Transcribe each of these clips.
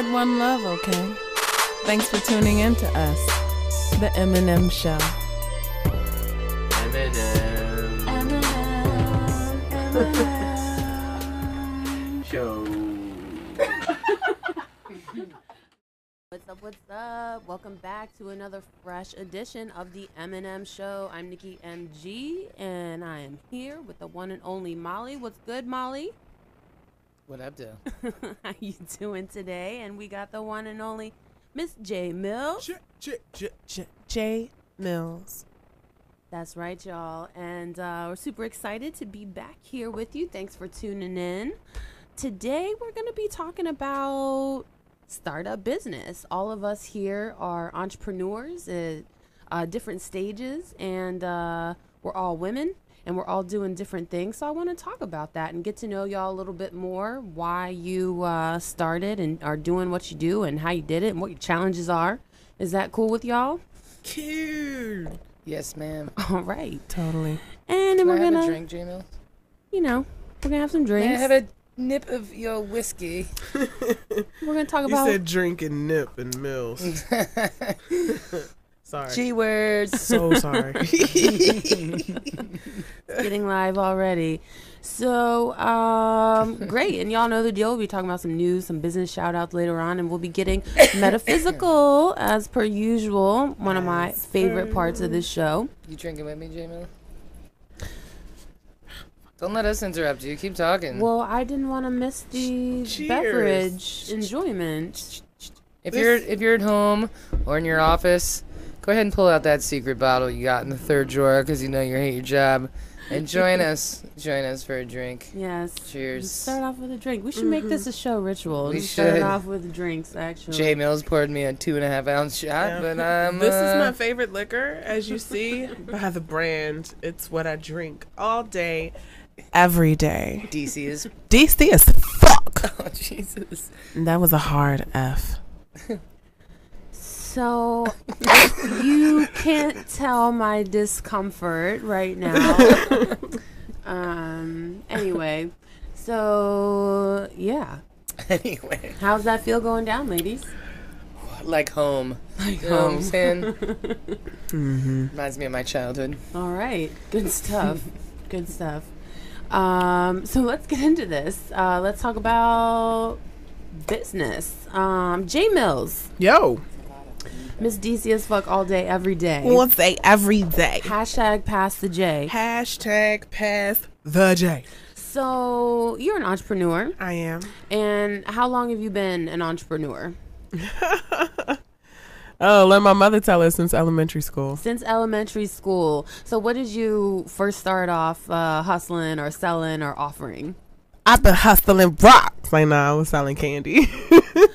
spread one love, okay? Thanks for tuning in to us, the Eminem Show. Eminem show. What's up? What's up? Welcome back to another fresh edition of the Eminem Show. I'm Nikki MG, and I am here with the one and only Molly. What's good, Molly? What up, though? How you doing today? And we got the one and only Miss J Mills. J, J, J, J, J Mills. That's right, y'all. And uh, we're super excited to be back here with you. Thanks for tuning in. Today, we're going to be talking about startup business. All of us here are entrepreneurs at uh, different stages, and uh, we're all women and we're all doing different things. So, I want to talk about that and get to know y'all a little bit more why you uh, started and are doing what you do, and how you did it, and what your challenges are. Is that cool with y'all? Cute. Yes, ma'am. All right. Totally. And then Can we're gonna, a drink, J Mills? you know, we're gonna have some May drinks. I have a nip of your whiskey? we're gonna talk You about said drink and nip and mills. sorry. G words. so sorry. getting live already. So, um, great. And y'all know the deal. We'll be talking about some news, some business shout outs later on, and we'll be getting metaphysical as per usual. One of my favorite parts of this show. You drinking with me, J Mills? Don't let us interrupt you. Keep talking. Well, I didn't want to miss the Cheers. beverage enjoyment. if you're if you're at home or in your office, go ahead and pull out that secret bottle you got in the third drawer because you know you hate your job, and join us. Join us for a drink. Yes. Cheers. Start off with a drink. We should make this a show ritual. We Just Start off with drinks, actually. J Mills poured me a two and a half ounce shot, Yeah. but um, this is my uh, favorite liquor, as you see by the brand. It's what I drink all day, every day. DC is. DC is fuck. Oh Jesus. That was a hard F. So you can't tell my discomfort right now. um. Anyway, so yeah, Anyway, how's that feel going down, ladies? like home. Like You know what I'm home. saying? Mm-hmm. Reminds me of my childhood. All right, good stuff. good stuff. Um. So let's get into this. Uh, let's talk about business. Um. J Mills, Yo, Miss DC as fuck all day, every day. we'll say every day. Hashtag pass the J. Hashtag pass the J. So you're an entrepreneur. I am. And how long have you been an entrepreneur? Oh, let my mother tell us since elementary school. Since elementary school. So what did you first start off uh, hustling or selling or offering? I've been hustling rocks. Like, nah, I was selling candy.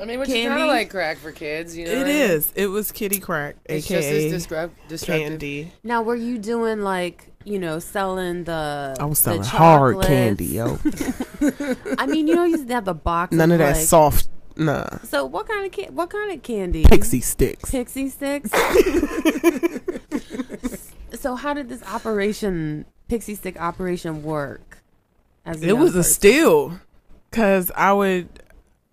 I mean, which is kind of like crack for kids, you know? It what I mean? is. It was kitty crack, It's just aka as disrupt- disruptive. candy. Now, were you doing like, you know, selling the I was the selling hard candy, yo. I mean, you know, you used to have the box. None of that like- soft, nah. So what kind of ca- what kind of candy? Pixie sticks. Pixie sticks. so how did this operation, pixie stick operation, work? As It was a steal, cause I would,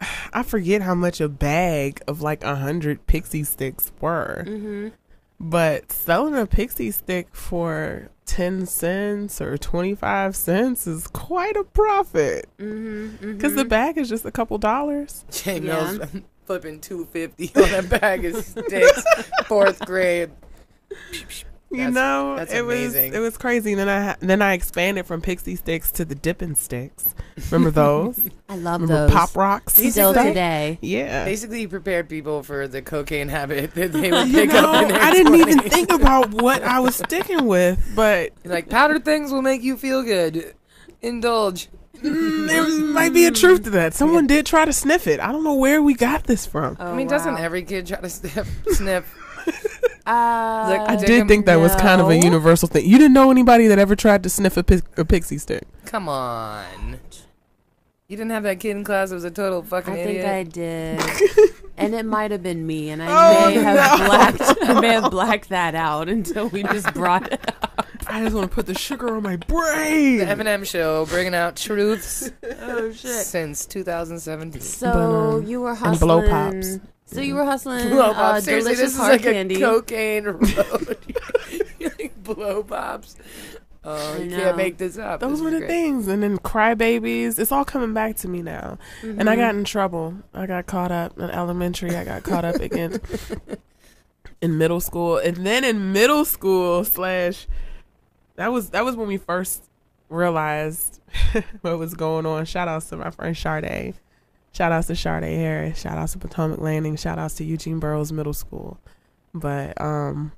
I forget how much a bag of like a hundred pixie sticks were, Mm-hmm. but selling a pixie stick for ten cents or twenty five cents is quite a profit, Mm-hmm. cause the bag is just a couple dollars. J Yeah. Mills flipping 250 on a bag of sticks, fourth grade. You That's- know, that's it amazing. was it was crazy. Then I then I expanded from pixie sticks to the dipping sticks. Remember those? I love Remember those. pop rocks? Still Basically- today. Yeah. Basically, you prepared people for the cocaine habit that they would You pick know, up in their I didn't even think about what I was sticking with, but like powdered things will make you feel good. Indulge. mm, there might be a truth to that. Someone did try to sniff it. I don't know where we got this from. Oh, I mean, wow. doesn't every kid try to sniff? sniff? Uh, I did think that was kind of a universal thing. You didn't know anybody that ever tried to sniff a, pi- a pixie stick. Come on. You didn't have that kid in class that was a total fucking thing. I think. I did, and it might have been me, and I Oh, may have no. blacked, I may have blacked that out until we just brought it up. I just want to put the sugar on my brain. The Eminem Show, bringing out truths oh shit. since 2017. So But, um, you were hustling. and blow pops. So you were hustling Blow uh, pops. Seriously, delicious this is hard like candy. a cocaine road. Like blow pops. Oh, you can't make this up. Those This were the great. things, and then crybabies. It's all coming back to me now. And I Mhm. got in trouble. I got caught up in elementary. I got caught up again in middle school, and then in middle school slash that was that was when we first realized what was going on. Shout outs to my friend Sade. Shout outs to Sade Harris. Shout outs to Potomac Landing. Shout outs to Eugene Burroughs Middle School. But um,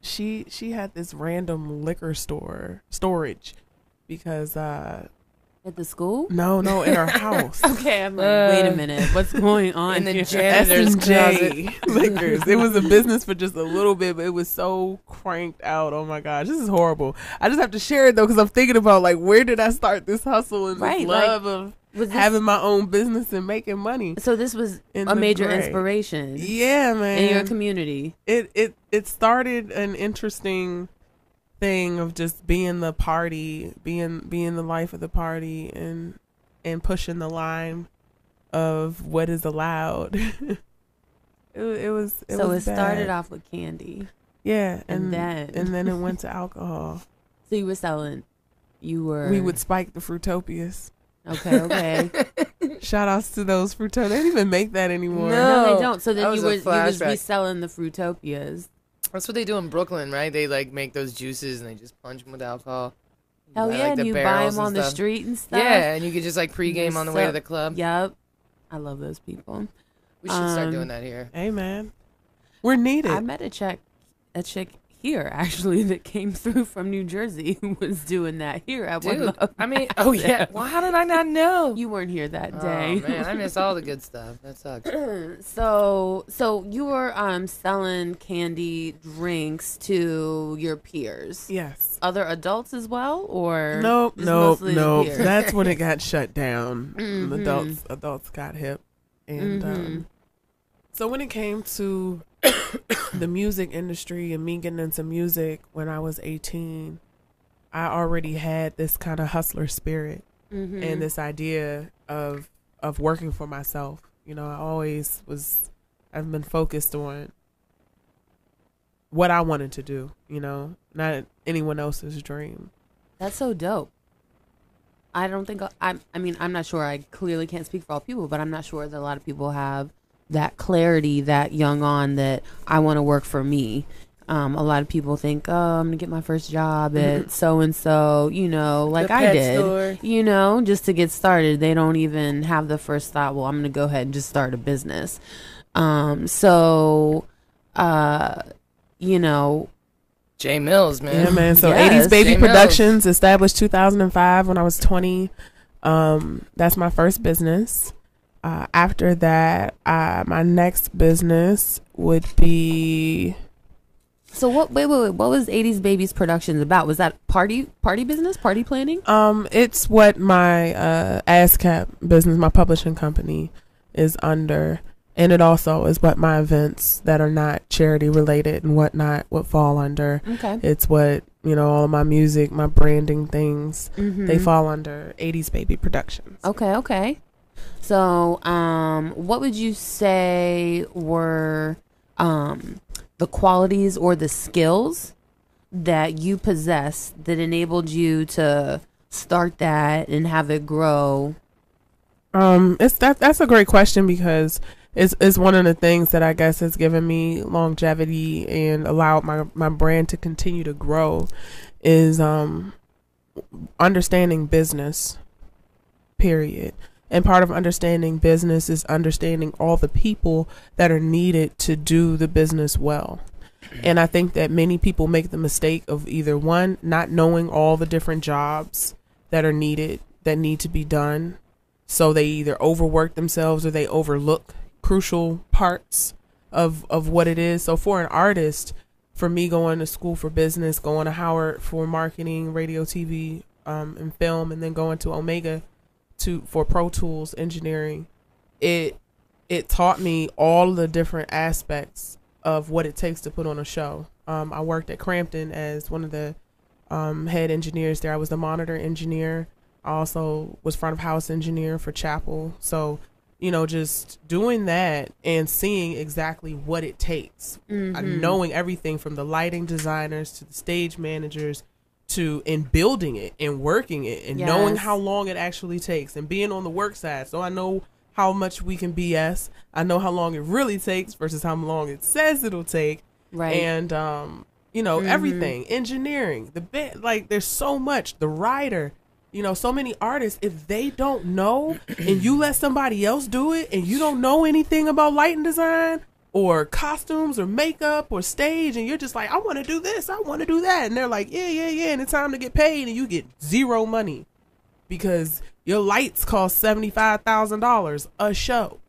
she she had this random liquor store storage because uh at the school. no no in her house. Okay, I'm like, wait a Uh, minute, what's going on in the here? janitor's closet. S&J Liquors. It was a business for just a little bit, but it was so cranked out. Oh my gosh, this is horrible. I just have to share it though because I'm thinking about like where did I start this hustle and Right, this like, love of Was this, having my own business and making money. so this was in a major gray. inspiration Yeah, man. in your community. it it it started an interesting thing of just being the party, being being the life of the party, and and pushing the line of what is allowed. it, it was it so was it started bad. off with candy, yeah, and and then- and then it went to alcohol. so you were selling. You were. we would spike the Fruitopias. Okay, okay. Shout outs to those Fruitopias. They don't even make that anymore. no, No, they don't. So then you a were you was flashback. reselling the Fruitopias. That's what they do in Brooklyn, right? They like make those juices and they just punch them with alcohol. Hell buy, yeah, like, and you buy them and on the street and stuff. Yeah, and you could just like pregame on the way to the club. Yep. I love those people. We should start Um, doing that here. Hey man, we're needed. I met a chick, a chick here actually that came through from New Jersey who was doing that here at one. Dude, of I mean, oh yeah. Well, how did I not know? You weren't here that Oh day. man, I miss all the good stuff. That sucks. so so you were um selling candy drinks to your peers. yes. Other adults as well or Nope, just nope, nope. That's when it got shut down. Mhm. Adults, adults got hip, and Mhm. um, so when it came to the music industry and me getting into music when I was eighteen, I already had this kind of hustler spirit Mhm. and this idea of of working for myself. You know, I always was. I've been focused on what I wanted to do. You know, not anyone else's dream. That's so dope. I don't think I. I mean, I'm not sure. I clearly can't speak for all people, but I'm not sure that a lot of people have that clarity that young on that I want to work for me. Um, a lot of people think, oh, I'm gonna get my first job at so and so. You know, like I did. store. You know, just to get started. They don't even have the first thought. Well, I'm gonna go ahead and just start a business. Um, so, uh, you know, J Mills, man. Yeah, man. So Yes. 80s Baby J Mills. Productions established 2005 when I was 20. Um, that's my first business. Uh, after that, uh, my next business would be so what? Wait, wait, wait. What was 80s Babies Productions about? Was that party party business, party planning? um, it's what my uh, ASCAP business, my publishing company, is under, and it also is what my events that are not charity related and whatnot would fall under. Okay. It's what you know, all of my music, my branding things. Mm-hmm. They fall under 80s Baby Productions. Okay, okay. So, um, what would you say were um, the qualities or the skills that you possess that enabled you to start that and have it grow? Um, it's that that's a great question because it's it's one of the things that I guess has given me longevity and allowed my my brand to continue to grow is um understanding business. Period. And part of understanding business is understanding all the people that are needed to do the business well. And I think that many people make the mistake of either one, not knowing all the different jobs that are needed that need to be done. So they either overwork themselves or they overlook crucial parts of of what it is. So for an artist, for me going to school for business, going to Howard for marketing, radio, TV, um, and film, and then going to Omega to for Pro Tools engineering, it it taught me all the different aspects of what it takes to put on a show. Um, I worked at Cramton as one of the um, head engineers there. I was the monitor engineer. I also was front of house engineer for Chapel. So, you know, just doing that and seeing exactly what it takes, Mhm. knowing everything from the lighting designers to the stage managers to in building it and working it and knowing how long it actually takes and being on the work side. So I know how much we can BS. I know how long it really takes versus how long it says it'll take Right. and um you know Mhm. everything engineering the bit like there's so much the writer you know so many artists if they don't know and you let somebody else do it and you don't know anything about lighting design or costumes or makeup or stage and you're just like i want to do this i want to do that and they're like yeah yeah yeah and it's time to get paid and you get zero money because your lights cost $75000 a show.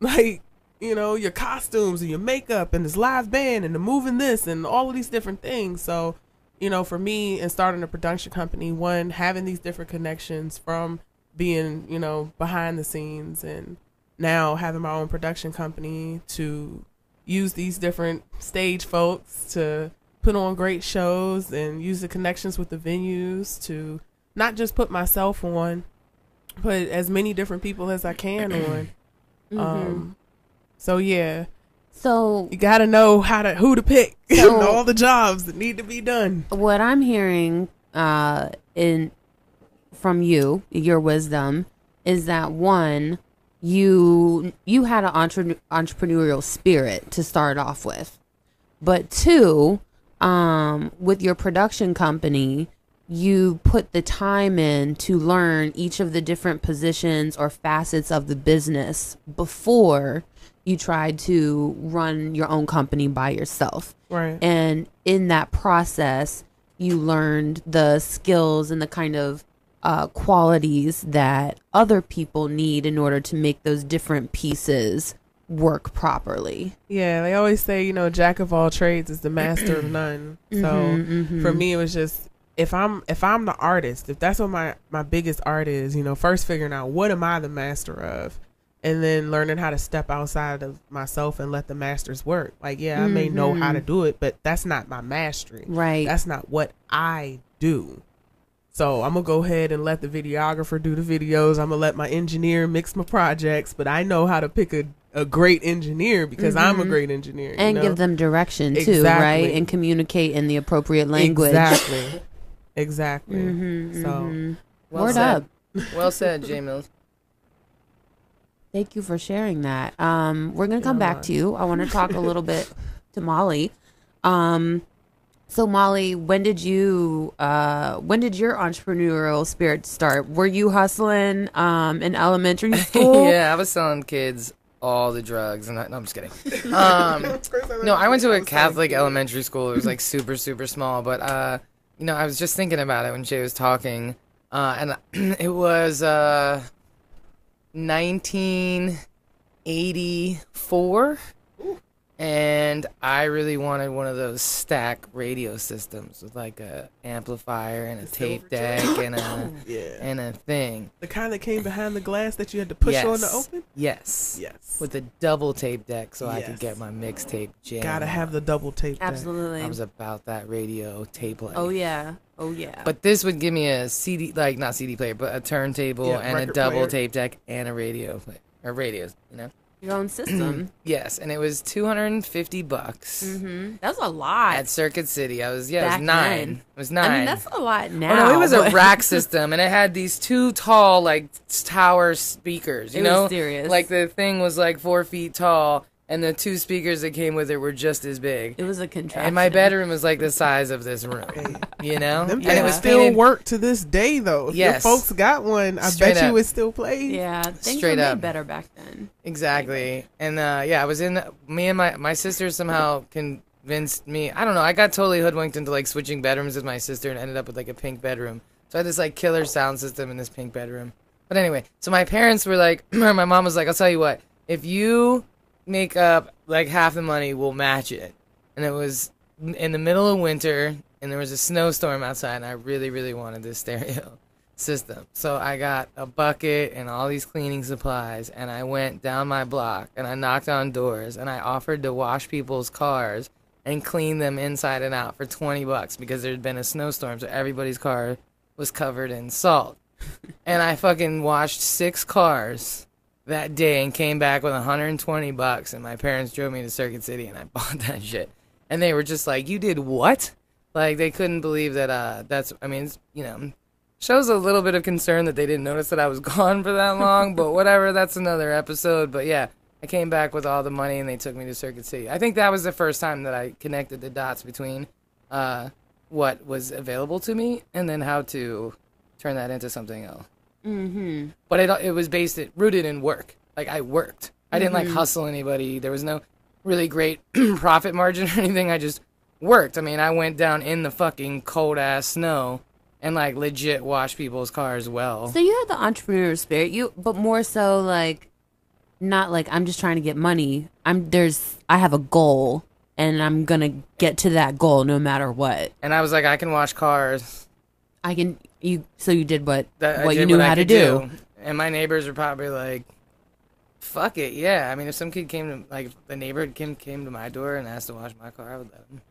Like you know your costumes and your makeup and this live band and the moving this and all of these different things. So you know for me and starting a production company one having these different connections from being you know behind the scenes and now having my own production company to use these different stage folks to put on great shows and use the connections with the venues to not just put myself on put as many different people as I can on Mhm. um, so yeah, so you gotta know how to who to pick So- all the jobs that need to be done. what I'm hearing uh, in from you, your wisdom, is that one, you you had an entre- entrepreneurial spirit to start off with, but two, um, with your production company, you put the time in to learn each of the different positions or facets of the business before you tried to run your own company by yourself. Right. And in that process, you learned the skills and the kind of uh, qualities that other people need in order to make those different pieces work properly. Yeah, they always say you know jack of all trades is the master of none. So Mhm, mhm. for me, it was just if I'm if I'm the artist, if that's what my my biggest art is, you know, first figuring out what am I the master of, and then learning how to step outside of myself and let the masters work. Like, yeah, I may know how to Mhm. do it, but that's not my mastery. right. That's not what I do. So I'm gonna go ahead and let the videographer do the videos. I'm gonna let my engineer mix my projects, but I know how to pick a, a great engineer because I'm a Mhm. great engineer. you and know? give them direction too, Exactly. right? And communicate in the appropriate language. Exactly. Exactly. Mhm, So mhm. Well Word said. up. Well said, J Mills. Thank you for sharing that. Um, we're gonna come Yeah. back to you. I want to talk a little bit to Molly. Um, so Molly, when did you uh, when did your entrepreneurial spirit start? Were you hustling um, in elementary school? yeah, I was selling kids all the drugs, and I, no, I'm just kidding. Um, no, I went to a Catholic elementary school. It was like super, super small, but uh, you know, I was just thinking about it when Jay was talking, uh, and it was uh, 1984, and I really wanted one of those stack radio systems with like a amplifier and a tape deck and a Yeah. and a thing. The kind that came behind the glass that you had to push on to open? Yes. Yes. With a double tape deck so I could get my mixtape jam. Gotta have the double tape. deck. Absolutely. I was about that radio tape life. oh yeah. Oh yeah. But this would give me a CD, like not CD player, but a turntable Yeah, and a double player. tape deck and a radio player, or radios, you know? Your own system. Yes, and it was 250 bucks mm-hmm. That's a lot. at Circuit City. I was, yeah, it was nine. then. It was nine. I mean, that's a lot now. Oh no, it was a rack system, and it had these two tall, like tower speakers. You It know, serious. like the thing was like four feet tall, and the two speakers that came with it were just as big. It was a contraction. And my bedroom was like the size of this room. You know, Them and it was still painted work to this day, though. If Yes. your folks got one, I Straight bet you it still plays. Yeah, things Straight were made up. better back then. exactly. And uh, yeah, I was in. Me and my my sister somehow convinced me. I don't know. I got totally hoodwinked into like switching bedrooms with my sister, and ended up with like a pink bedroom. So I had this like killer sound system in this pink bedroom. But anyway, so my parents were like, or my mom was like, I'll tell you what, if you make up like half the money, we'll match it. And it was in the middle of winter, and there was a snowstorm outside, and I really, really wanted this stereo system. So I got a bucket and all these cleaning supplies, and I went down my block and I knocked on doors and I offered to wash people's cars and clean them inside and out for 20 bucks because there had been a snowstorm, so everybody's car was covered in salt. and I fucking washed six cars that day and came back with 120 bucks and my parents drove me to Circuit City and I bought that shit. And they were just like, "You did what?" Like they couldn't believe that uh that's I mean, you know, shows a little bit of concern that they didn't notice that I was gone for that long, but whatever, that's another episode. But yeah, I came back with all the money and they took me to Circuit City. I think that was the first time that I connected the dots between uh what was available to me and then how to turn that into something else Mm-hmm. but it it was based it rooted in work. Like I worked. I didn't like hustle anybody. There was no really great profit margin or anything. I just worked. I mean, I went down in the fucking cold ass snow and like legit washed people's cars well. So you had the entrepreneur spirit, you, but more so like, not like I'm just trying to get money. I'm there's I have a goal and I'm gonna get to that goal no matter what. And I was like, I can wash cars. I can you. So you did what That what you knew I how to could do. And my neighbors were probably like, "Fuck it, yeah." I mean, if some kid came to like the neighbor came came to my door and asked to wash my car, I would let him.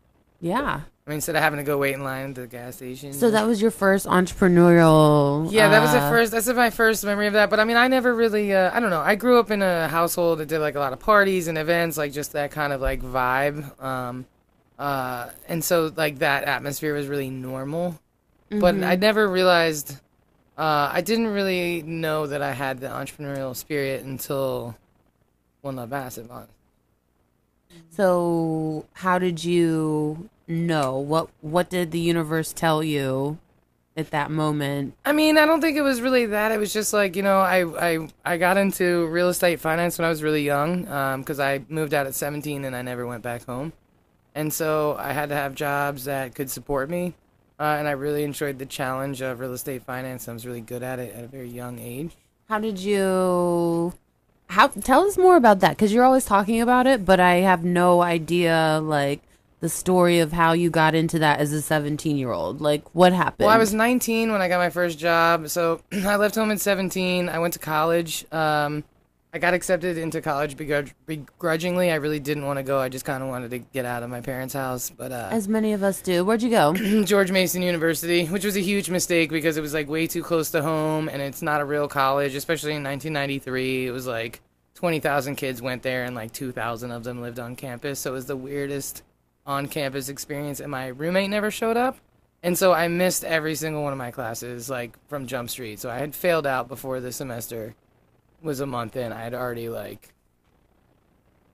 Yeah. I mean, instead of having to go wait in line at the gas station. So that was your first entrepreneurial. Yeah, that was the uh, first. That's my first memory of that. But I mean, I never really. Uh, I don't know. I grew up in a household that did like a lot of parties and events, like just that kind of like vibe. Um, uh, and so like that atmosphere was really normal. But Mm-hmm. I never realized. Uh, I didn't really know that I had the entrepreneurial spirit until One Love Massive on. So how did you know what what did the universe tell you at that moment? I mean, I don't think it was really that. It was just like you know, I I, I got into real estate finance when I was really young because I moved out at 17 and I never went back home, and so I had to have jobs that could support me, uh, and I really enjoyed the challenge of real estate finance. I was really good at it at a very young age. How did you how tell us more about that cuz you're always talking about it, but I have no idea like the story of how you got into that as a 17-year-old. Like what happened? Well, I was 19 when I got my first job, so I left home at 17. I went to college. Um, I got accepted into college begrudg- begrudgingly. I really didn't want to go. I just kind of wanted to get out of my parents' house, but uh, as many of us do. Where'd you go? George Mason University, which was a huge mistake because it was like way too close to home and it's not a real college, especially in 1993. It was like 20,000 kids went there and like 2,000 of them lived on campus. So it was the weirdest on campus experience and my roommate never showed up. And so I missed every single one of my classes like from Jump Street. So I had failed out before the semester was a month in. I had already like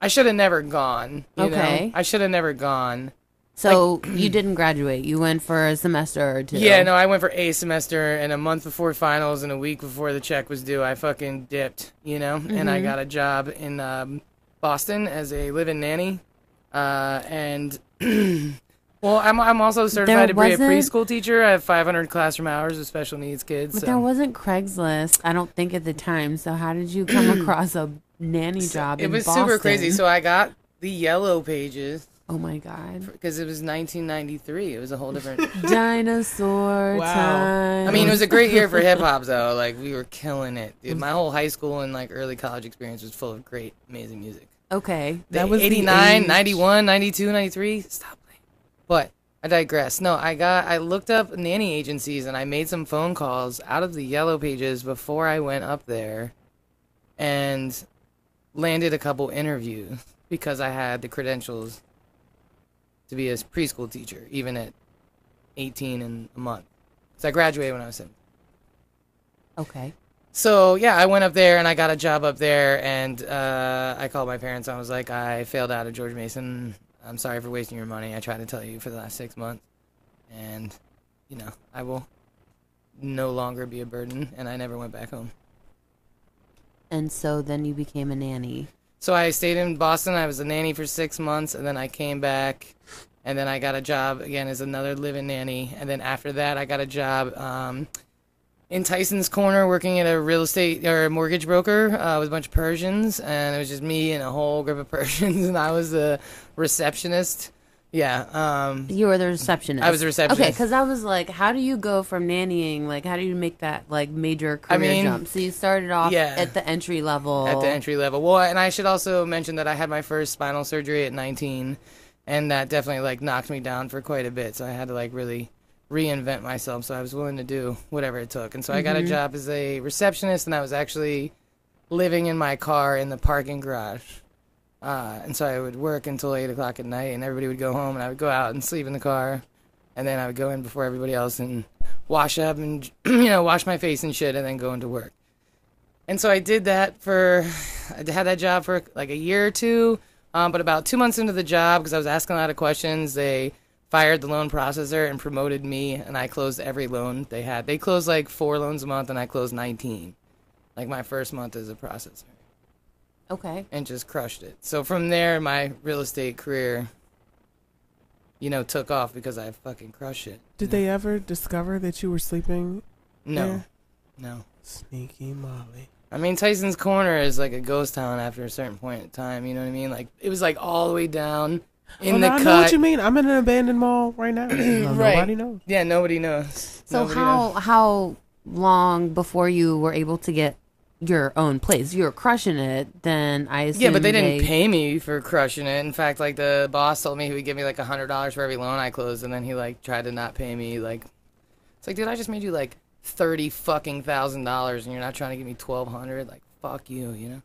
I should have never gone. You Okay. Know? I should have never gone. So you didn't graduate. You went for a semester or two. Yeah, no, I went for a semester, and a month before finals, and a week before the check was due, I fucking dipped, you know, and Mm-hmm. I got a job in um, Boston as a live-in nanny, uh, and well, I'm I'm also certified to be a preschool teacher. I have 500 classroom hours with special needs kids. But so- there wasn't Craigslist, I don't think at the time. So how did you come across a nanny job? it was super crazy. So I got the yellow pages oh my god, because it was 1993. It was a whole different. dinosaur Wow. time. I mean, it was a great year for hip hop, though. Like, we were killing it. Dude, my whole high school and like early college experience was full of great, amazing music. okay. The That was 89, age. 91, 92, 93. Stop. But I digress. No, I got I looked up nanny agencies and I made some phone calls out of the yellow pages before I went up there and landed a couple interviews because I had the credentials to be a preschool teacher even at 18 and a month. So I graduated when I was 7. Okay. So yeah, I went up there and I got a job up there, and uh, I called my parents. I was like, I failed out of George Mason. I'm sorry for wasting your money. I tried to tell you for the last six months, and you know I will no longer be a burden. And I never went back home. And so then you became a nanny. So I stayed in Boston. I was a nanny for six months, and then I came back, and then I got a job again as another live-in nanny. And then after that, I got a job um, in Tyson's Corner, working at a real estate or a mortgage broker uh, with a bunch of Persians, and it was just me and a whole group of Persians, and I was the receptionist. Yeah. Um, You were the receptionist. I was the receptionist. Okay, because I was like, how do you go from nannying? Like, how do you make that like major career mean, jump? So you started off yeah. at the entry level. at the entry level. Well, and I should also mention that I had my first spinal surgery at 19, and that definitely like knocked me down for quite a bit. So I had to like really reinvent myself. So I was willing to do whatever it took, and so I got a job as a receptionist, and I was actually living in my car in the parking garage. Uh, and so I would work until eight o'clock at night, and everybody would go home, and I would go out and sleep in the car, and then I would go in before everybody else and wash up and you know wash my face and shit, and then go into work. And so I did that for, I had that job for like a year or two, um, but about two months into the job, because I was asking a lot of questions, they fired the loan processor and promoted me, and I closed every loan they had. They closed like four loans a month, and I closed 19, like my first month as a processor Okay. and just crushed it. So from there, my real estate career, you know, took off because I fucking crushed it. Did they ever discover that you were sleeping? No, Yeah. no. Sneaky Molly. I mean, Tyson's Corner is like a ghost town after a certain point in time. You know what I mean? Like it was like all the way down in oh, the I cut. know what you mean. I'm in an abandoned mall right now. No, Right. Nobody knows. Yeah, nobody knows. So Nobody how knows. how long before you were able to get your own place? You were crushing it. Then I assume Yeah, but they didn't pay me for crushing it. In fact, like the boss told me he would give me like a hundred dollars for every loan I closed, and then he like tried to not pay me. Like, it's like, dude, I just made you like thirty fucking thousand dollars, and you're not trying to give me twelve hundred. Like, fuck you, you know.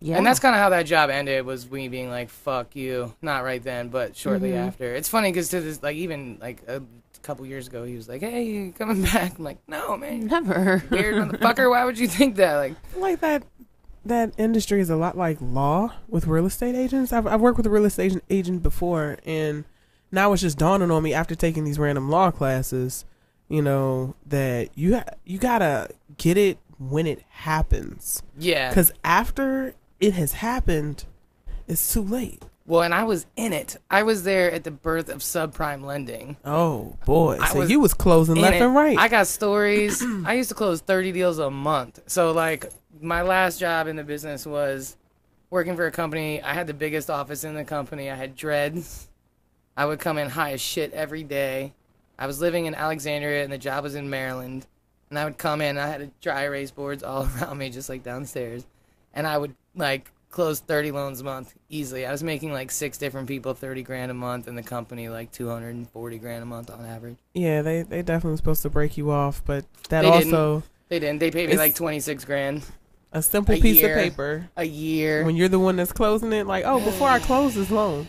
Yeah, And that's kind of how that job ended. Was me being like, "Fuck you," not right then, but shortly Mm-hmm. after. It's funny because to this, like, even like a couple years ago, he was like, "Hey, you coming back?" I'm like, "No, man, never weird motherfucker. Why would you think that?" Like, like that that industry is a lot like law with real estate agents. I've, I've worked with a real estate agent, agent before, and now it's just dawning on me after taking these random law classes, you know, that you ha- you gotta get it when it happens, yeah. because after it has happened, it's too late. Well, and I was in it. I was there at the birth of subprime lending. Oh boy, I so was you was closing left it. and right. I got stories. I used to close 30 deals a month. So, like, my last job in the business was working for a company. I had the biggest office in the company. I had dreads. I would come in high as shit every day. I was living in Alexandria, and the job was in Maryland. And I would come in. I had dry erase boards all around me, just like downstairs. And I would, like, close 30 loans a month easily. I was making, like, six different people 30 grand a month, and the company, like, 240 grand a month on average. yeah, they they definitely supposed to break you off, but that They didn't. also They didn't. They paid me like twenty six grand a simple A piece year. of paper. a year. when you're the one that's closing it, like, oh, before I close this loan.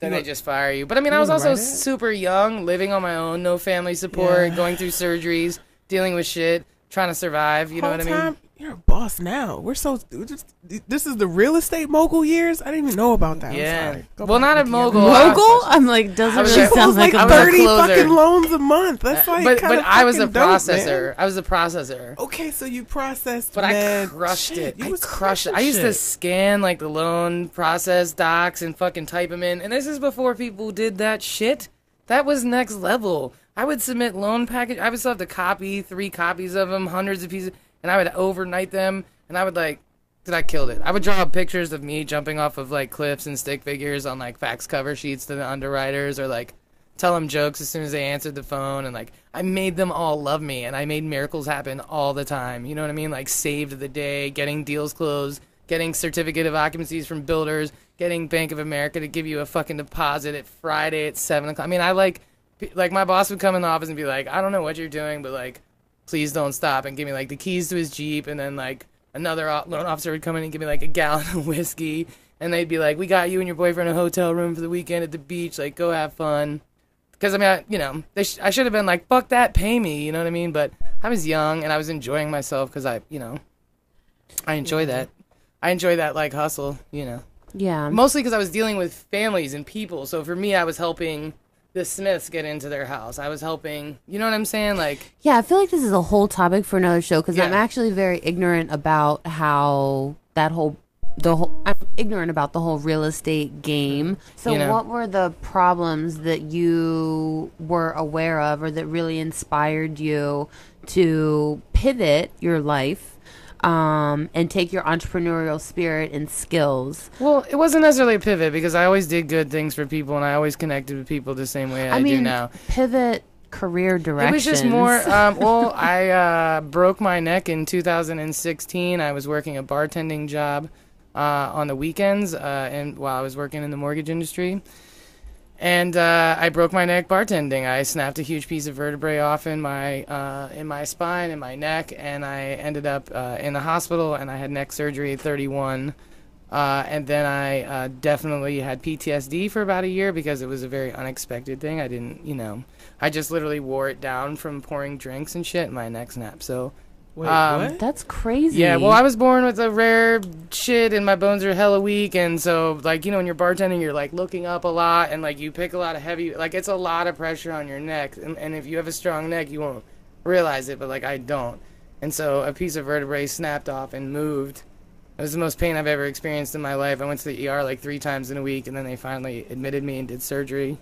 then you they know- just fire you. But I mean, I was also super young, living on my own, no family support, Yeah. going through surgeries, dealing with shit, trying to survive. You know Whole what I mean? Time, You're a boss now. We're so. just, this is the real estate mogul years. I didn't even know about that. I'm Yeah. sorry. Well, not a with mogul. mogul. I'm like doesn't really sound closed like like a I was a thirty closer. fucking loans a month. That's like but kinda but I was a fucking dope, processor. I was a processor. Okay, so you processed, But I mad crushed shit. it. You I crushed it. I used to scan like the loan process docs and fucking type them in. And this is before people did that shit. That was next level. I would submit loan package. I would still have to copy three copies of them, hundreds of pieces, and I would overnight them. And I would like, did I killed it? I would draw pictures of me jumping off of like cliffs and stick figures on like fax cover sheets to the underwriters, or like tell them jokes as soon as they answered the phone and like I made them all love me and I made miracles happen all the time. You know what I mean? Like saved the day, getting deals closed, getting certificate of occupancies from builders, getting Bank of America to give you a fucking deposit at Friday at seven o'clock. I mean, I like like my boss would come in the office and be like, I don't know what you're doing, but like please don't stop and give me like the keys to his Jeep and then like another loan officer would come in and give me like a gallon of whiskey and they'd be like, "We got you and your boyfriend a hotel room for the weekend at the beach. Like, go have fun." Because I mean, I, you know, they sh- I should have been like, "Fuck that, pay me." You know what I mean? But I was young and I was enjoying myself because I, you know, I enjoy that. I enjoy that like hustle. You know, Yeah. mostly because I was dealing with families and people. So for me, I was helping the Smiths get into their house. I was helping. You know what I'm saying? Like, Yeah, I feel like this is a whole topic for another show because I'm actually very ignorant about how that whole the whole I'm ignorant about the whole real estate game. So You know. what were the problems that you were aware of or that really inspired you to pivot your life um, and take your entrepreneurial spirit and skills? Well, it wasn't necessarily a pivot because I always did good things for people and I always connected with people the same way I, I mean, do now. pivot career direction. It was just more. Um, well, I uh, broke my neck in 2016. I was working a bartending job uh, on the weekends, uh, and while I was working in the mortgage industry. And uh, I broke my neck bartending. I snapped a huge piece of vertebrae off in my uh, in my spine and my neck, and I ended up uh, in the hospital. And I had neck surgery at 31. Uh, and then I uh, definitely had PTSD for about a year because it was a very unexpected thing. I didn't, you know, I just literally wore it down from pouring drinks and shit, and my neck snapped. So Wait, Um, what? That's crazy. yeah, well, I was born with a rare shit, and my bones are hella weak, and so like you know, when you're bartending, you're like looking up a lot, and like you pick a lot of heavy, like it's a lot of pressure on your neck, and, and if you have a strong neck, you won't realize it, but like I don't, and so a piece of vertebrae snapped off and moved. It was the most pain I've ever experienced in my life. I went to the ER like three times in a week, and then they finally admitted me and did surgery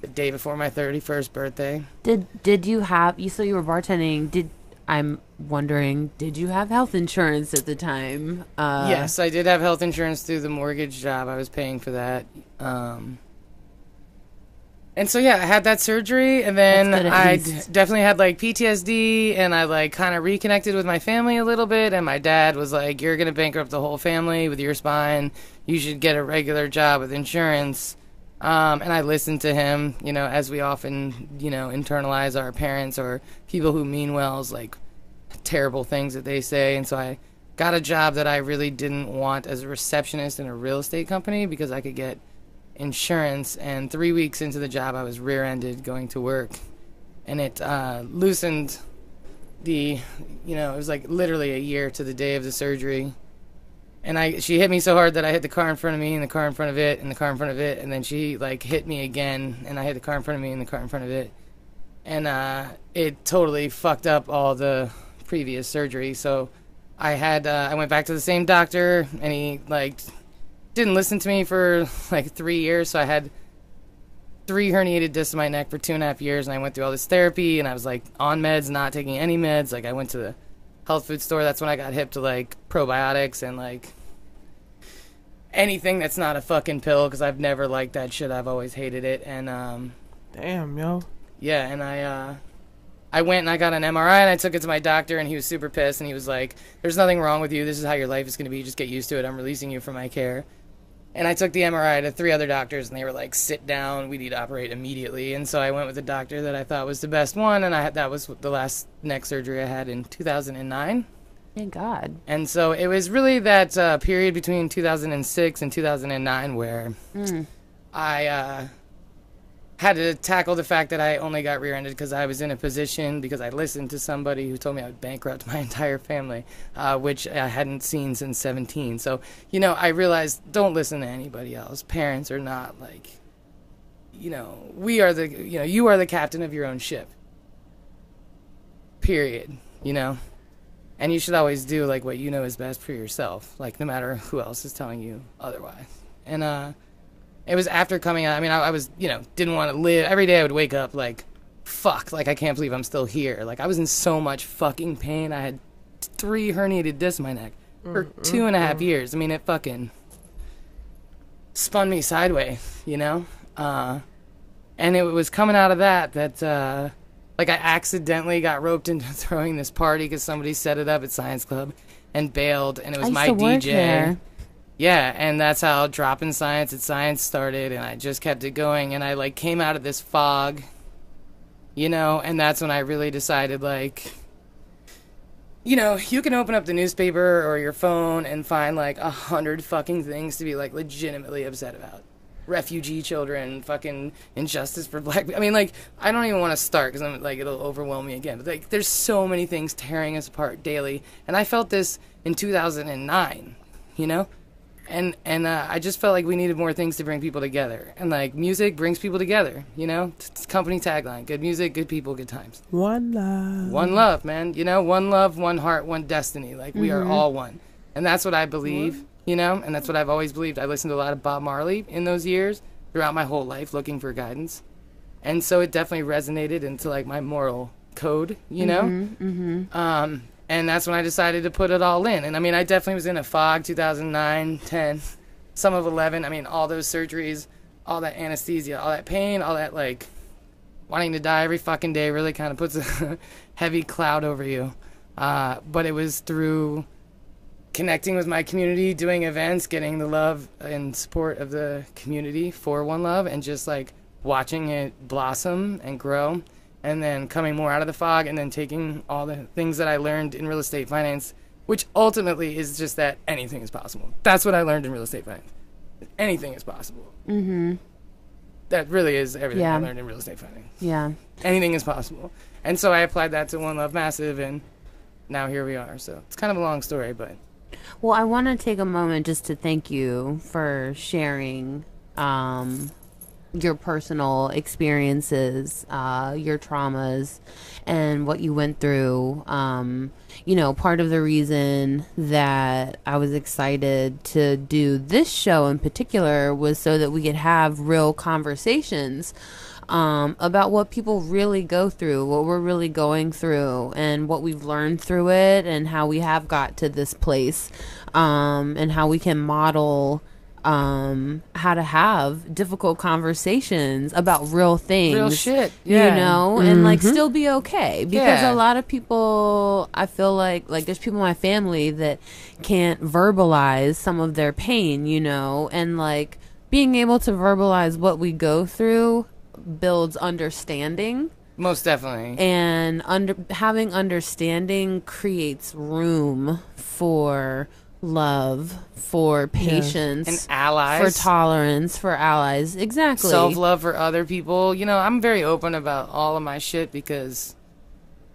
the day before my 31st birthday. Did did you have you so you were bartending? Did I'm wondering, did you have health insurance at the time? Uh, yes, I did have health insurance through the mortgage job. I was paying for that. Um, and so yeah, I had that surgery, and then I definitely had like PTSD, and I like kind of reconnected with my family a little bit. And my dad was like, "You're gonna bankrupt the whole family with your spine. You should get a regular job with insurance." Um, and I listened to him, you know, as we often, you know, internalize our parents or people who mean well's like terrible things that they say. And so I got a job that I really didn't want as a receptionist in a real estate company because I could get insurance. And three weeks into the job, I was rear ended going to work. And it uh, loosened the, you know, it was like literally a year to the day of the surgery. And I, she hit me so hard that I hit the car in front of me, and the car in front of it, and the car in front of it, and then she like hit me again, and I hit the car in front of me, and the car in front of it, and uh, it totally fucked up all the previous surgery. So I had uh, I went back to the same doctor, and he like didn't listen to me for like three years. So I had three herniated discs in my neck for two and a half years, and I went through all this therapy, and I was like on meds, not taking any meds. Like I went to the health food store. That's when I got hip to like probiotics and like anything that's not a fucking pill because I've never liked that shit. I've always hated it, and um, Damn, yo. yeah, and I uh I went and I got an MRI and I took it to my doctor and he was super pissed and he was like, "There's nothing wrong with you. This is how your life is going to be. Just get used to it. I'm releasing you from my care." And I took the MRI to three other doctors and they were like, "Sit down. We need to operate immediately." And so I went with the doctor that I thought was the best one and I that was the last neck surgery I had in 2009. Thank God. And so it was really that uh, period between 2006 and 2009 where I uh, had to tackle the fact that I only got rear-ended because I was in a position because I listened to somebody who told me I would bankrupt my entire family, uh, which I hadn't seen since 17. So you know, I realized don't listen to anybody else. Parents are not like, you know, we are the you know you are the captain of your own ship. Period. You know. And you should always do like what you know is best for yourself, like no matter who else is telling you otherwise. And uh it was after coming out. I mean, I, I was, you know, didn't want to live. Every day I would wake up like, fuck, like I can't believe I'm still here. Like I was in so much fucking pain. I had three herniated discs in my neck for two and a half years. I mean, it fucking spun me sideways, you know. Uh, and it was coming out of that that uh, like I accidentally got roped into throwing this party because somebody set it up at Science Club and bailed, and it was my DJ. Yeah, and that's how dropping science at science started, and I just kept it going, and I like came out of this fog, you know, and that's when I really decided like. You know, you can open up the newspaper or your phone and find like a hundred fucking things to be like legitimately upset about refugee children, fucking injustice for black. pe- I mean, like, I don't even want to start because I'm like it'll overwhelm me again. But like, there's so many things tearing us apart daily, and I felt this in 2009. You know, and and uh, I just felt like we needed more things to bring people together, and like music brings people together. You know, it's company tagline: good music, good people, good times. One love. One love, man. You know, one love, one heart, one destiny. Like we are all one, and that's what I believe. You know, and that's what I've always believed. I listened to a lot of Bob Marley in those years throughout my whole life, looking for guidance, and so it definitely resonated into like my moral code. You know, um, and that's when I decided to put it all in. And I mean, I definitely was in a fog. 2009, 10, some of 11. I mean, all those surgeries, all that anesthesia, all that pain, all that like wanting to die every fucking day really kind of puts a heavy cloud over you. Uh, but it was through connecting with my community, doing events, getting the love and support of the community for One Love, and just like watching it blossom and grow, and then coming more out of the fog, and then taking all the things that I learned in real estate finance, which ultimately is just that anything is possible. That's what I learned in real estate finance. Anything is possible. Mm-hmm. That really is everything Yeah. I learned in real estate finance. Yeah. Anything is possible. And so I applied that to One Love Massive, and now here we are. So it's kind of a long story, but Well, I want to take a moment just to thank you for sharing um, your personal experiences, uh, your traumas, and what you went through. Um, you know, part of the reason that I was excited to do this show in particular was so that we could have real conversations um, about what people really go through, what we're really going through, and what we've learned through it, and how we have got to this place, um, and how we can model um, how to have difficult conversations about real things. real shit. Yeah. You know, and like still be okay because Yeah. a lot of people, I feel like, like there's people in my family that can't verbalize some of their pain, you know, and like being able to verbalize what we go through builds understanding Most definitely. and under having understanding creates room for love for patience and allies. for tolerance for allies exactly self love for other people. You know, I'm very open about all of my shit because,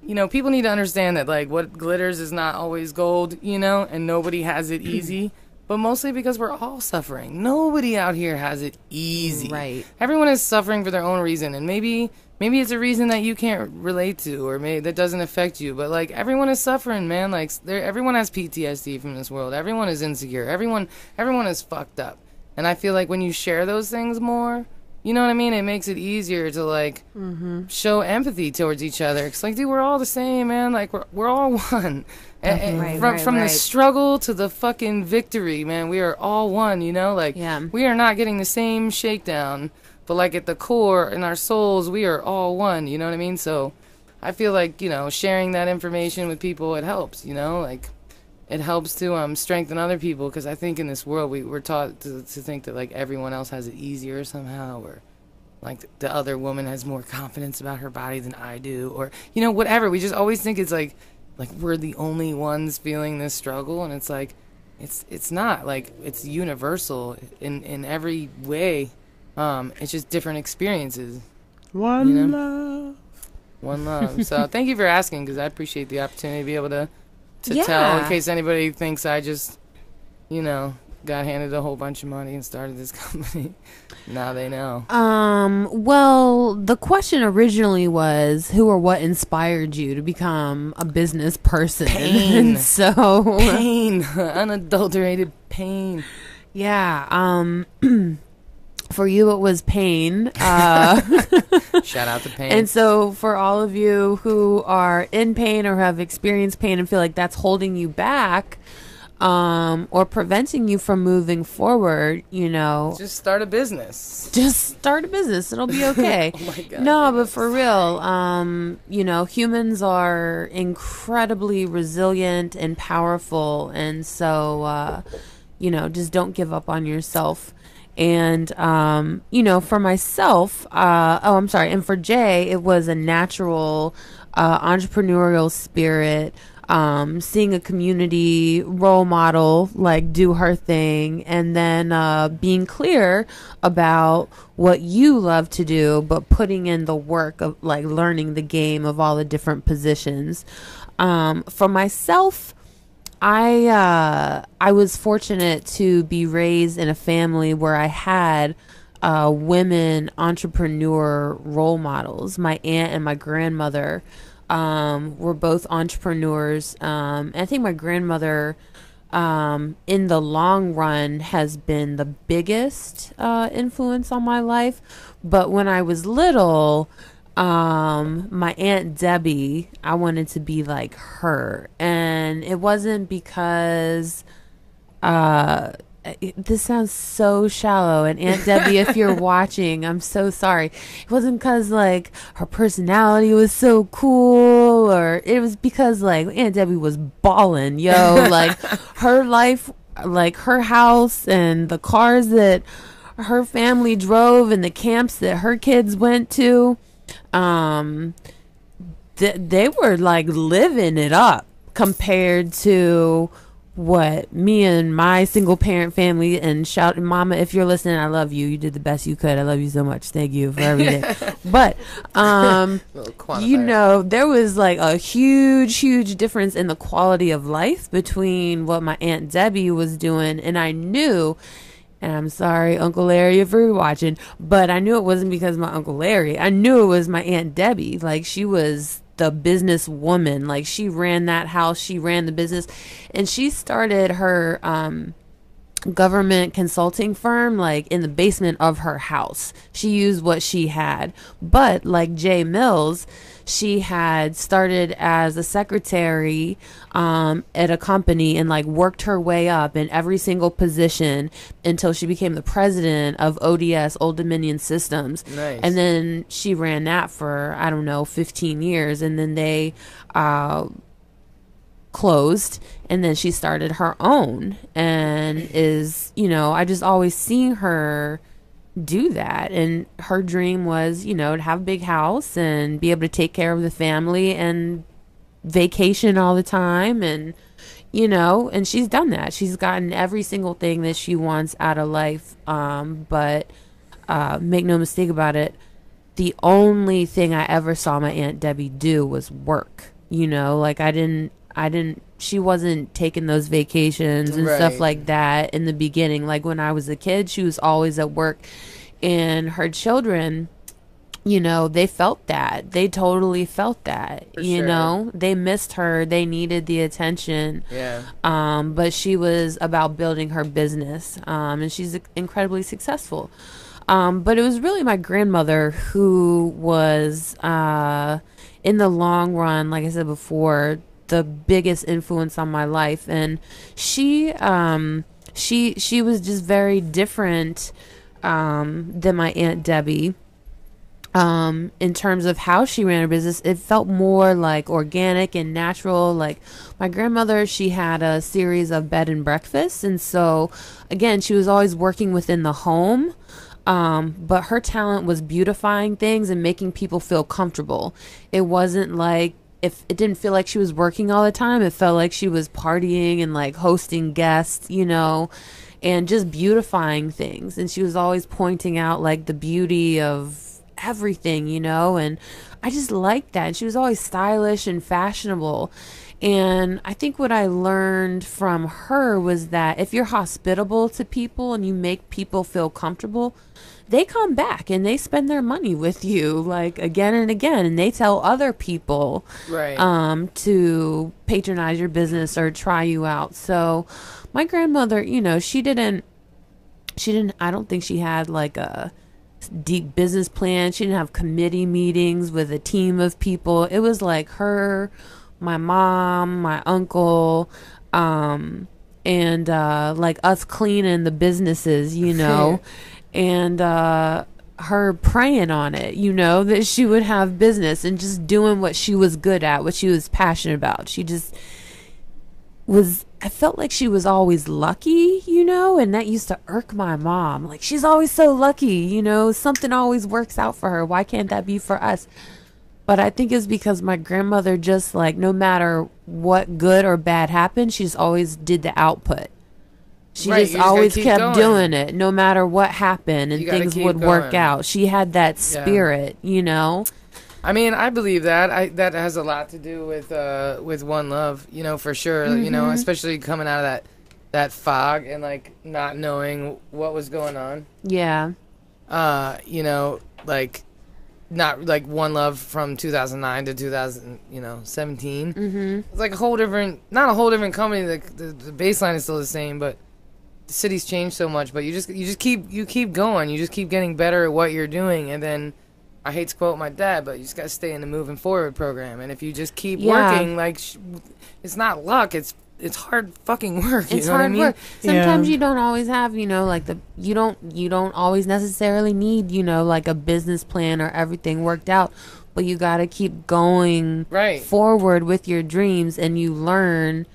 you know, people need to understand that like what glitters is not always gold. You know, and nobody has it easy. But mostly because we're all suffering. Nobody out here has it easy. Right. Everyone is suffering for their own reason, and maybe maybe it's a reason that you can't relate to, or maybe that doesn't affect you. But like everyone is suffering, man. Like there, everyone has PTSD from this world. Everyone is insecure. Everyone, everyone is fucked up. And I feel like when you share those things more, you know what I mean? It makes it easier to like mm-hmm. show empathy towards each other. It's like, dude, we're all the same, man. Like we're we're all one. And- and Right, from right, from right. the struggle to the fucking victory, man. We are all one. You know, like Yeah. we are not getting the same shakedown, but like at the core in our souls, we are all one. You know what I mean? So I feel like you know sharing that information with people it helps. You know, like it helps to um strengthen other people because I think in this world we we're taught to, to think that like everyone else has it easier somehow or like the other woman has more confidence about her body than I do or you know whatever. We just always think it's like like we're the only ones feeling this struggle and it's like it's it's not. Like it's universal in in every way. Um it's just different experiences. One You love. one love. So thank you for asking because I appreciate the opportunity to be able to to tell in case anybody thinks I just you know got handed a whole bunch of money and started this company. Now they know. Um well the question originally was who or what inspired you to become a business person? Pain. and so pain. Unadulterated pain. Yeah um for you it was pain uh shout out to pain And so, for all of you who are in pain or have experienced pain and feel like that's holding you back um, or preventing you from moving forward, you know, just start a business just start a business. It'll be okay. oh my god no, but for real, um, you know, humans are incredibly resilient and powerful. And so, uh, you know, just don't give up on yourself. And, um, you know, for myself, uh, oh, I'm sorry. And for Jay, it was a natural, uh, entrepreneurial spirit, um, seeing a community role model like do her thing, and then uh, being clear about what you love to do, but putting in the work of like learning the game of all the different positions. Um, for myself, I uh, I was fortunate to be raised in a family where I had uh, women entrepreneur role models. My aunt and my grandmother um, were both entrepreneurs. Um, I think my grandmother, um, in the long run, has been the biggest uh, influence on my life. But when I was little, um my aunt debbie i wanted to be like her and it wasn't because uh it, this sounds so shallow. And Aunt Debbie, if you're watching, I'm so sorry. It wasn't because like her personality was so cool, or it was because like Aunt Debbie was balling, yo. like her life, like her house and the cars that her family drove and the camps that her kids went to. Um, th- they were like living it up compared to what me and my single parent family and shout mama if you're listening i love you. You did the best you could. I love you so much. Thank you for everything. But um you know there was like a huge huge difference in the quality of life between what my aunt debbie was doing and i knew and i'm sorry uncle larry if you're watching but i knew it wasn't because my uncle larry i knew it was my aunt debbie like she was the business woman like she ran that house she ran the business and she started her um government consulting firm like in the basement of her house. She used what she had. But like J Mills, she had started as a secretary um, at a company and like worked her way up in every single position until she became the president of ODS Old Dominion Systems. Nice. And then she ran that for I don't know 15 years and then they uh closed and then she started her own and is you know i just always seen her do that. And her dream was you know to have a big house and be able to take care of the family and vacation all the time and you know and she's done that. She's gotten every single thing that she wants out of life um but uh make no mistake about it the only thing i ever saw my aunt debbie do was work you know like i didn't i didn't she wasn't taking those vacations and stuff like that in the beginning. Like when i was a kid she was always at work. And her children you know they felt that. They totally felt that For you sure. know? They missed her. They needed the attention. Yeah. um, but she was about building her business, um, and she's incredibly successful. Um, but it was really my grandmother who was, uh, in the long run, like I said before, the biggest influence on my life, and she, um, she, she was just very different um, than my aunt Debbie. Um in terms of how she ran her business it felt more like organic and natural. Like my grandmother she had a series of bed and breakfasts. And so again she was always working within the home. Um but her talent was beautifying things and making people feel comfortable. It wasn't like if it didn't feel like she was working all the time it felt like she was partying and like hosting guests you know and just beautifying things and she was always pointing out like the beauty of everything, you know, and I just liked that. And she was always stylish and fashionable. And I think what I learned from her was that if you're hospitable to people and you make people feel comfortable, they come back and they spend their money with you like again and again and they tell other people Right. um to patronize your business or try you out. So my grandmother, you know, she didn't she didn't I don't think she had like a deep business plan. She didn't have committee meetings with a team of people. It was like her, my mom, my uncle, um, and uh, like us cleaning the businesses, you know, and uh, her praying on it, you know, that she would have business and just doing what she was good at, what she was passionate about. She just was I felt like she was always lucky, you know, and that used to irk my mom. Like she's always so lucky, you know, something always works out for her. Why can't that be for us? But I think it's because my grandmother just like no matter what good or bad happened, she just always did the output. She Right, just just always kept going. doing it no matter what happened and things would work out. She had that Yeah. spirit, you know. I mean, I believe that. I that has a lot to do with uh with one love, you know, for sure. You know, Mm-hmm. especially coming out of that that fog and like not knowing what was going on. Yeah. Uh, you know, like not like one love from 2009 to 2000, you know, 17. Mhm. It's like a whole different, not a whole different company. The, the the baseline is still the same, but the city's changed so much. But you just you just keep you keep going. You just keep getting better at what you're doing, and then. I hate to quote my dad, but you just gotta stay in the moving forward program. And if you just keep Yeah. working, like sh- it's not luck, it's it's hard fucking work. You it's know hard what I mean? work. Sometimes Yeah. you don't always have, you know, like the you don't you don't always necessarily need, you know, like a business plan or everything worked out, but you got to keep going Right. forward with your dreams and you learn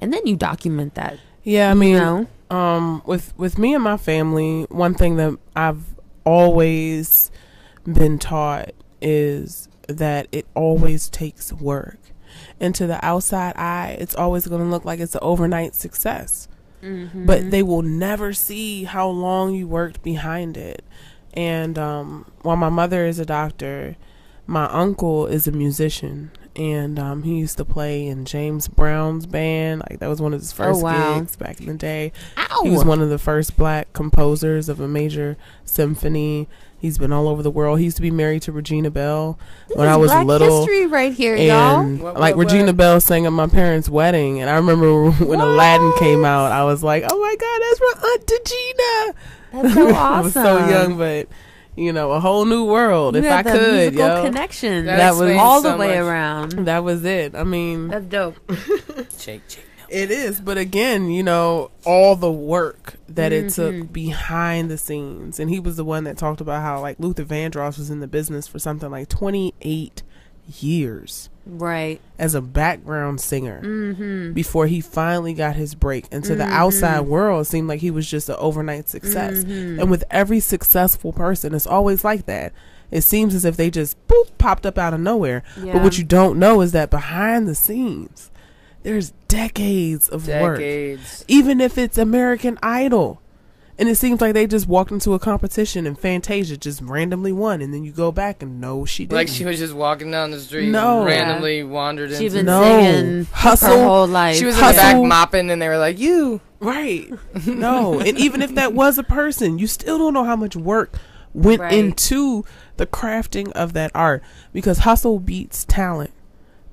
and then you document that. Yeah, I mean, you know. Um with with me and my family one thing that i've always been taught is that it always takes work. And to the outside eye it's always going to look like it's an overnight success. Mm-hmm. but they will never see how long you worked behind it. And um while my mother is a doctor my uncle is a musician and um, he used to play in James Brown's band. Like that was one of his first Oh, wow. gigs back in the day. Ow! He was one of the first black composers of a major symphony. He's been all over the world. He used to be married to Regina Belle This when is I was Black little. history right here, y'all. And What, like what, Regina? Belle sang at my parents' wedding, and I remember when Aladdin came out, I was like, "Oh my God, that's my aunt Regina!" That's so awesome. I was so young, but you know, a whole new world. You if had I the could, musical yo, connection. That That was- explains all the way much. around. that was it. I mean, That's dope. Shake, shake. It is, but again, you know, all the work that it Mhm. took behind the scenes. And he was the one that talked about how like Luther Vandross was in the business for something like 28 years Right. as a background singer Mm-hmm. before he finally got his break. And to the Mhm. outside world, it seemed like he was just an overnight success. Mhm. And with every successful person, it's always like that. It seems as if they just boop popped up out of nowhere. But what you don't know is that behind the scenes, there's decades of work even if it's American Idol. And it seems like they just walked into a competition and Fantasia just randomly won, and then you go back and no, she didn't. Like she was just walking down the street No. and randomly wandered She's into been No. singing Hustle. her whole life. She was in the back mopping and they were like, You right. no, and even if that was a person, you still don't know how much work went Right. into the crafting of that art because hustle beats talent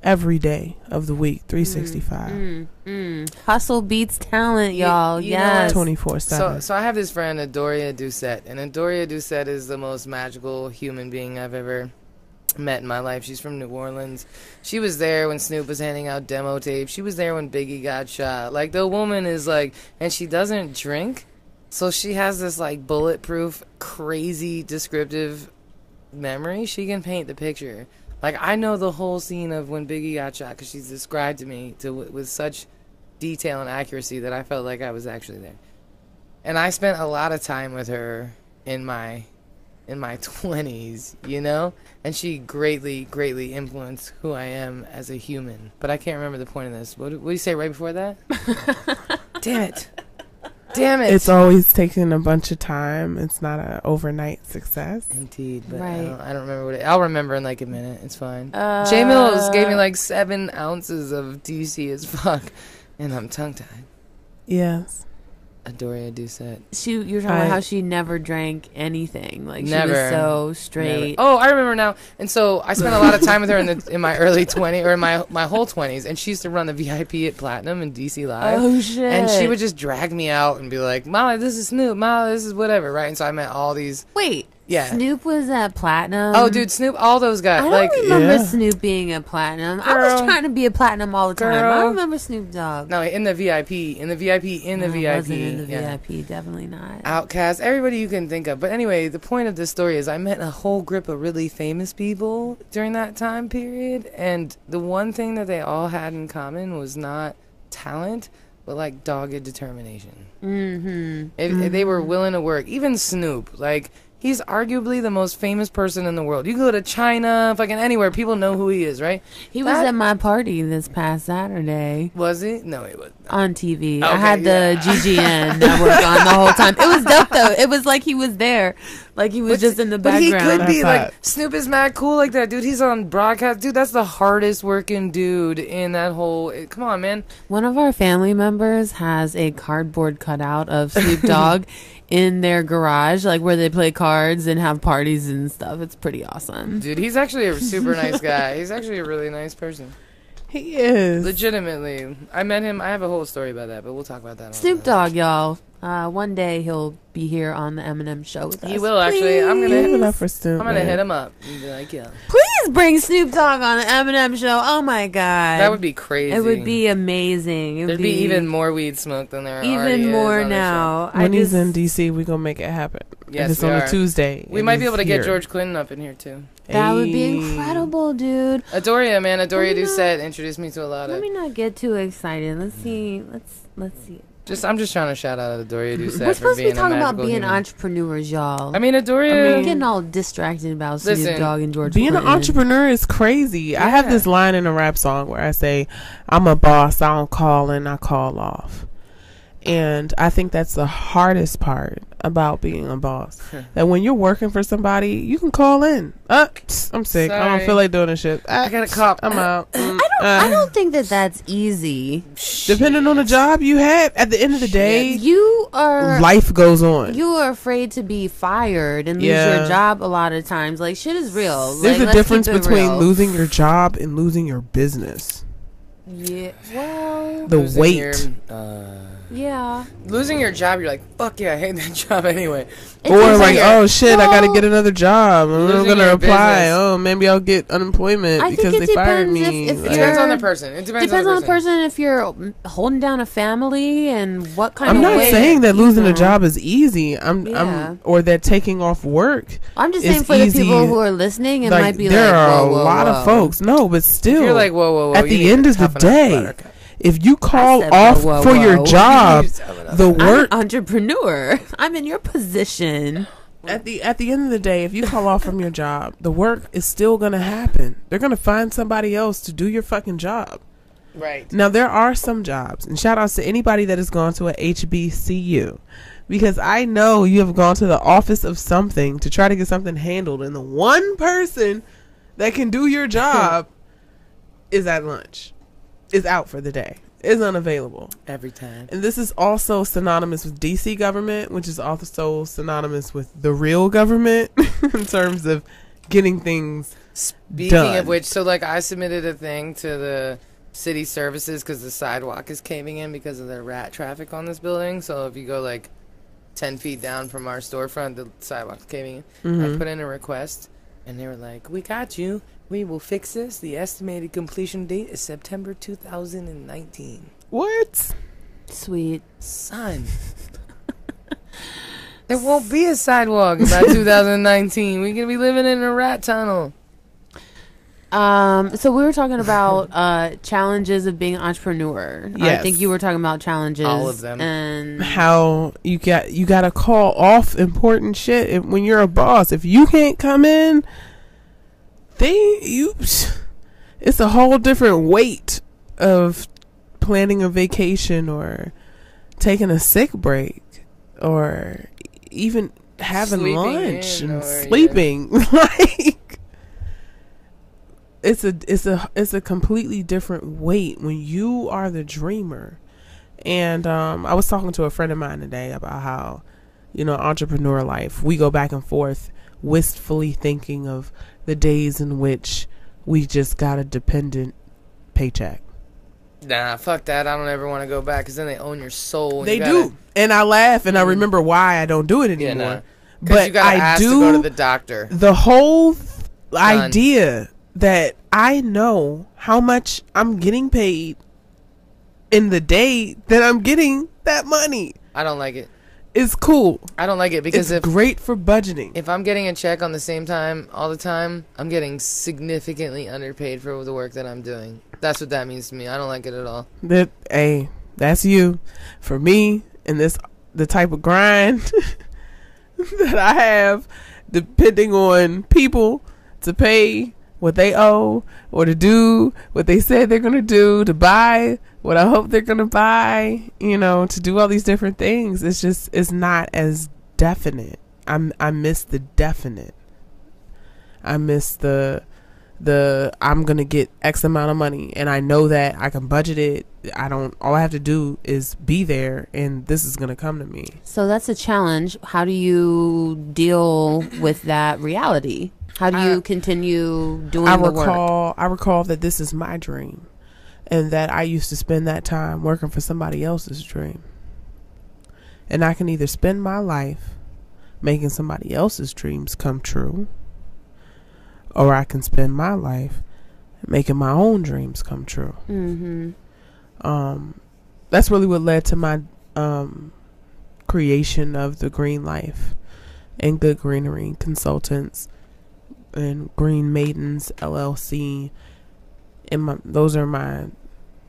every day of the week, three sixty five. Mm, mm. Hustle beats talent, You- y'all. you know yes. what? Twenty four So, seven. so I have this friend, Adoria Doucette, and Adoria Doucette is the most magical human being I've ever met in my life. She's from New Orleans. She was there when Snoop was handing out demo tapes. She was there when Biggie got shot. Like the woman is like, and she doesn't drink, so she has this like bulletproof, crazy descriptive memory. She can paint the picture. Like I know the whole scene of when Biggie got shot because she's described to me to with such detail and accuracy that I felt like I was actually there and I spent a lot of time with her in my in my 20s, you know? And she greatly greatly influenced who I am as a human. But I can't remember the point of this. What what did you say right before that? Damn it. Damn it. It's always taking a bunch of time. It's not an overnight success. Indeed, but I, Right. don't, I don't remember what it. I'll remember in like a minute. It's fine. Uh, J Mills gave me like seven ounces of DC as fuck, and I'm tongue tied. Yes. Adoria Doucette. She, you're talking I- about how she never drank anything. Like she Never. was so Never. straight. Oh, I remember now. And so I spent a lot of time with her in the in my early 20s or in my my whole 20s, and she used to run the VIP at Platinum in DC Live. Oh, shit. and she would just drag me out and be like, "Molly, this is Snoop. Molly, this is whatever." Right? And so I met all these. wait. Yeah. Snoop was at Platinum. oh, dude, Snoop. All those guys. I don't like, remember Yeah. Snoop being a Platinum. I was trying to be a Platinum all the time. I Girl. remember Snoop Dogg. no, in the VIP, in the VIP, in the I VIP. wasn't in the yeah. VIP. Definitely not. OutKast, everybody you can think of. But anyway, the point of this story is I met a whole group of really famous people during that time period, and the one thing that they all had in common was not talent, but like dogged determination. Mm-hmm. If, if they were willing to work, even Snoop, like he's arguably the most famous person in the world. You go to China, fucking anywhere, people know who he is, right? He was That- at my party this past Saturday Was he? No, he was. on TV. I Okay, had the yeah. GGN network on the whole time. It was dope though. It was like he was there, like he was just in the But he background. could be That's like hot. Snoop is mad cool like that, dude. He's on broadcast, dude. That's the hardest working dude in that whole. eh, Come on, man. One of our family members has a cardboard cutout of Snoop Dogg in their garage, like where they play cards and have parties and stuff. It's pretty awesome. Dude, he's actually a super nice guy. He's actually a really nice person. He is. Legitimately, I met him. I have a whole story about that, but we'll talk about that. Snoop Dogg, y'all. Uh, one day he'll be here on the Eminem show with us. He will, actually. I'm gonna- hit him up for Snoop. I'm gonna man. hit him up and be like, yeah, Please bring Snoop Dogg on the Eminem show. Oh my god, that would be crazy. It would be amazing. It would There'd be, even more weed smoke than there already even is more on now. When I he's just, in DC, we gonna make it happen. Yes, if it's we on are. a Tuesday. We might be able to here. get George Clinton up in here too. That would be incredible, dude. Adoria, man, Adoria Let me Doucette introduced me to a lot of. Let me not get too excited. Let's see. Let's let's see. Just, I'm just trying to shout out Adoria Doucette We're for supposed to be talking about being human. entrepreneurs, y'all. I mean, Adoria. I'm getting all distracted about Snoop Listen, Dogg and George. Being an entrepreneur is crazy. I have this line in a rap song where I say, "I'm a boss. I don't call and I call off." And I think that's the hardest part about being a boss. that when you're working for somebody, you can call in. Uh, psst, I'm sick. I don't feel like doing this shit. Uh, I got a cop. I'm out. Mm, I don't. uh, I don't think that that's easy. Depending on the job you have, at the end of the day, You are. life goes on. You are afraid to be fired and lose Yeah. your job a lot of times. Like shit is real. There's like, a difference between real. losing your job and losing your business. Yeah. Well. The weight. your, uh, Yeah. losing your job, you're like, fuck yeah, I hate that job anyway. It or seems like, like- oh shit, I gotta get another job. I'm losing gonna apply. business. Oh, maybe I'll get unemployment I think because it they fired depends me. if- if It Like, depends on the person. It depends, Depends on on the the person if you're holding down a family and what kind of I'm of not way saying that losing a job is easy. I'm, Yeah. I'm, or that taking off work. I'm just It's saying for the people who are listening, it like might be like there like are whoa, a whoa, lot whoa. of folks. No, but If still, you're like, whoa, whoa, whoa. At the end of the toughen up, day, buttercup. If you call said, off whoa, whoa, for your whoa. job, the work I'm work an entrepreneur. I'm in your position. at the at the end of the day, if you call off from your job, the work is still gonna happen. They're gonna find somebody else to do your fucking job. Right. Now there are some jobs, and shout outs to anybody that has gone to a HBCU, because I know you have gone to the office of something to try to get something handled, and the one person that can do your job is at lunch, is out for the day, is unavailable. Every time. And this is also synonymous with DC government, which is also synonymous with the real government in terms of getting things. Speaking Done. of which, so like I submitted a thing to the city services because the sidewalk is caving in because of the rat traffic on this building. So if you go like ten feet down from our storefront, the sidewalk's caving in. I Mhm. put in a request, and they were like, "We got you. We will fix this. The estimated completion date is September 2019." What? Sweet. Son. There won't be a sidewalk by 2019. We're gonna be living in a rat tunnel. Um, so we were talking about uh challenges of being an entrepreneur. I think you were talking about challenges. All of them. And How you got you got to call off important shit if, when you're a boss. If you can't come in, they you. It's a whole different weight of planning a vacation or taking a sick break or even having Sleeping lunch and or, yeah. sleeping like it's a it's a it's a completely different weight when you are the dreamer and um, I was talking to a friend of mine today about how, you know, entrepreneur life, we go back and forth wistfully thinking of the days in which we just got a dependent paycheck. Nah, fuck that. I don't ever want to go back because then they own your soul. They you gotta- do. And I laugh and I Mm. remember why I don't do it Yeah, anymore. nah. But you gotta I do to go to the doctor. the whole th- idea that I know how much I'm getting paid in the day that I'm getting that money I don't like it. it. is cool. I don't like it because it's if great for budgeting. if I'm getting a check on the same time all the time, I'm getting significantly underpaid for the work that I'm doing. That's what that means to me. I don't like it at all. that hey, that's you. For me, and this the type of grind that I have, depending on people to pay what they owe or to do what they said they're gonna do, to buy what I hope they're gonna buy, you know, to do all these different things. It's just it's not as definite. I'm I miss the definite. I miss the the I'm gonna get X amount of money and I know that I can budget it. I don't all I have to do is be there and this is gonna come to me. so that's a challenge. How do you deal with that reality? How do you Uh, continue doing I the work? recall I recall that this is my dream. and that I used to spend that time working for somebody else's dream. And I can either spend my life making somebody else's dreams come true, or I can spend my life making my own dreams come true. Mm-hmm. Um, that's really what led to my um, creation of the Green Life and Good Greenery Consultants and Green Maidens LLC. And my, those are my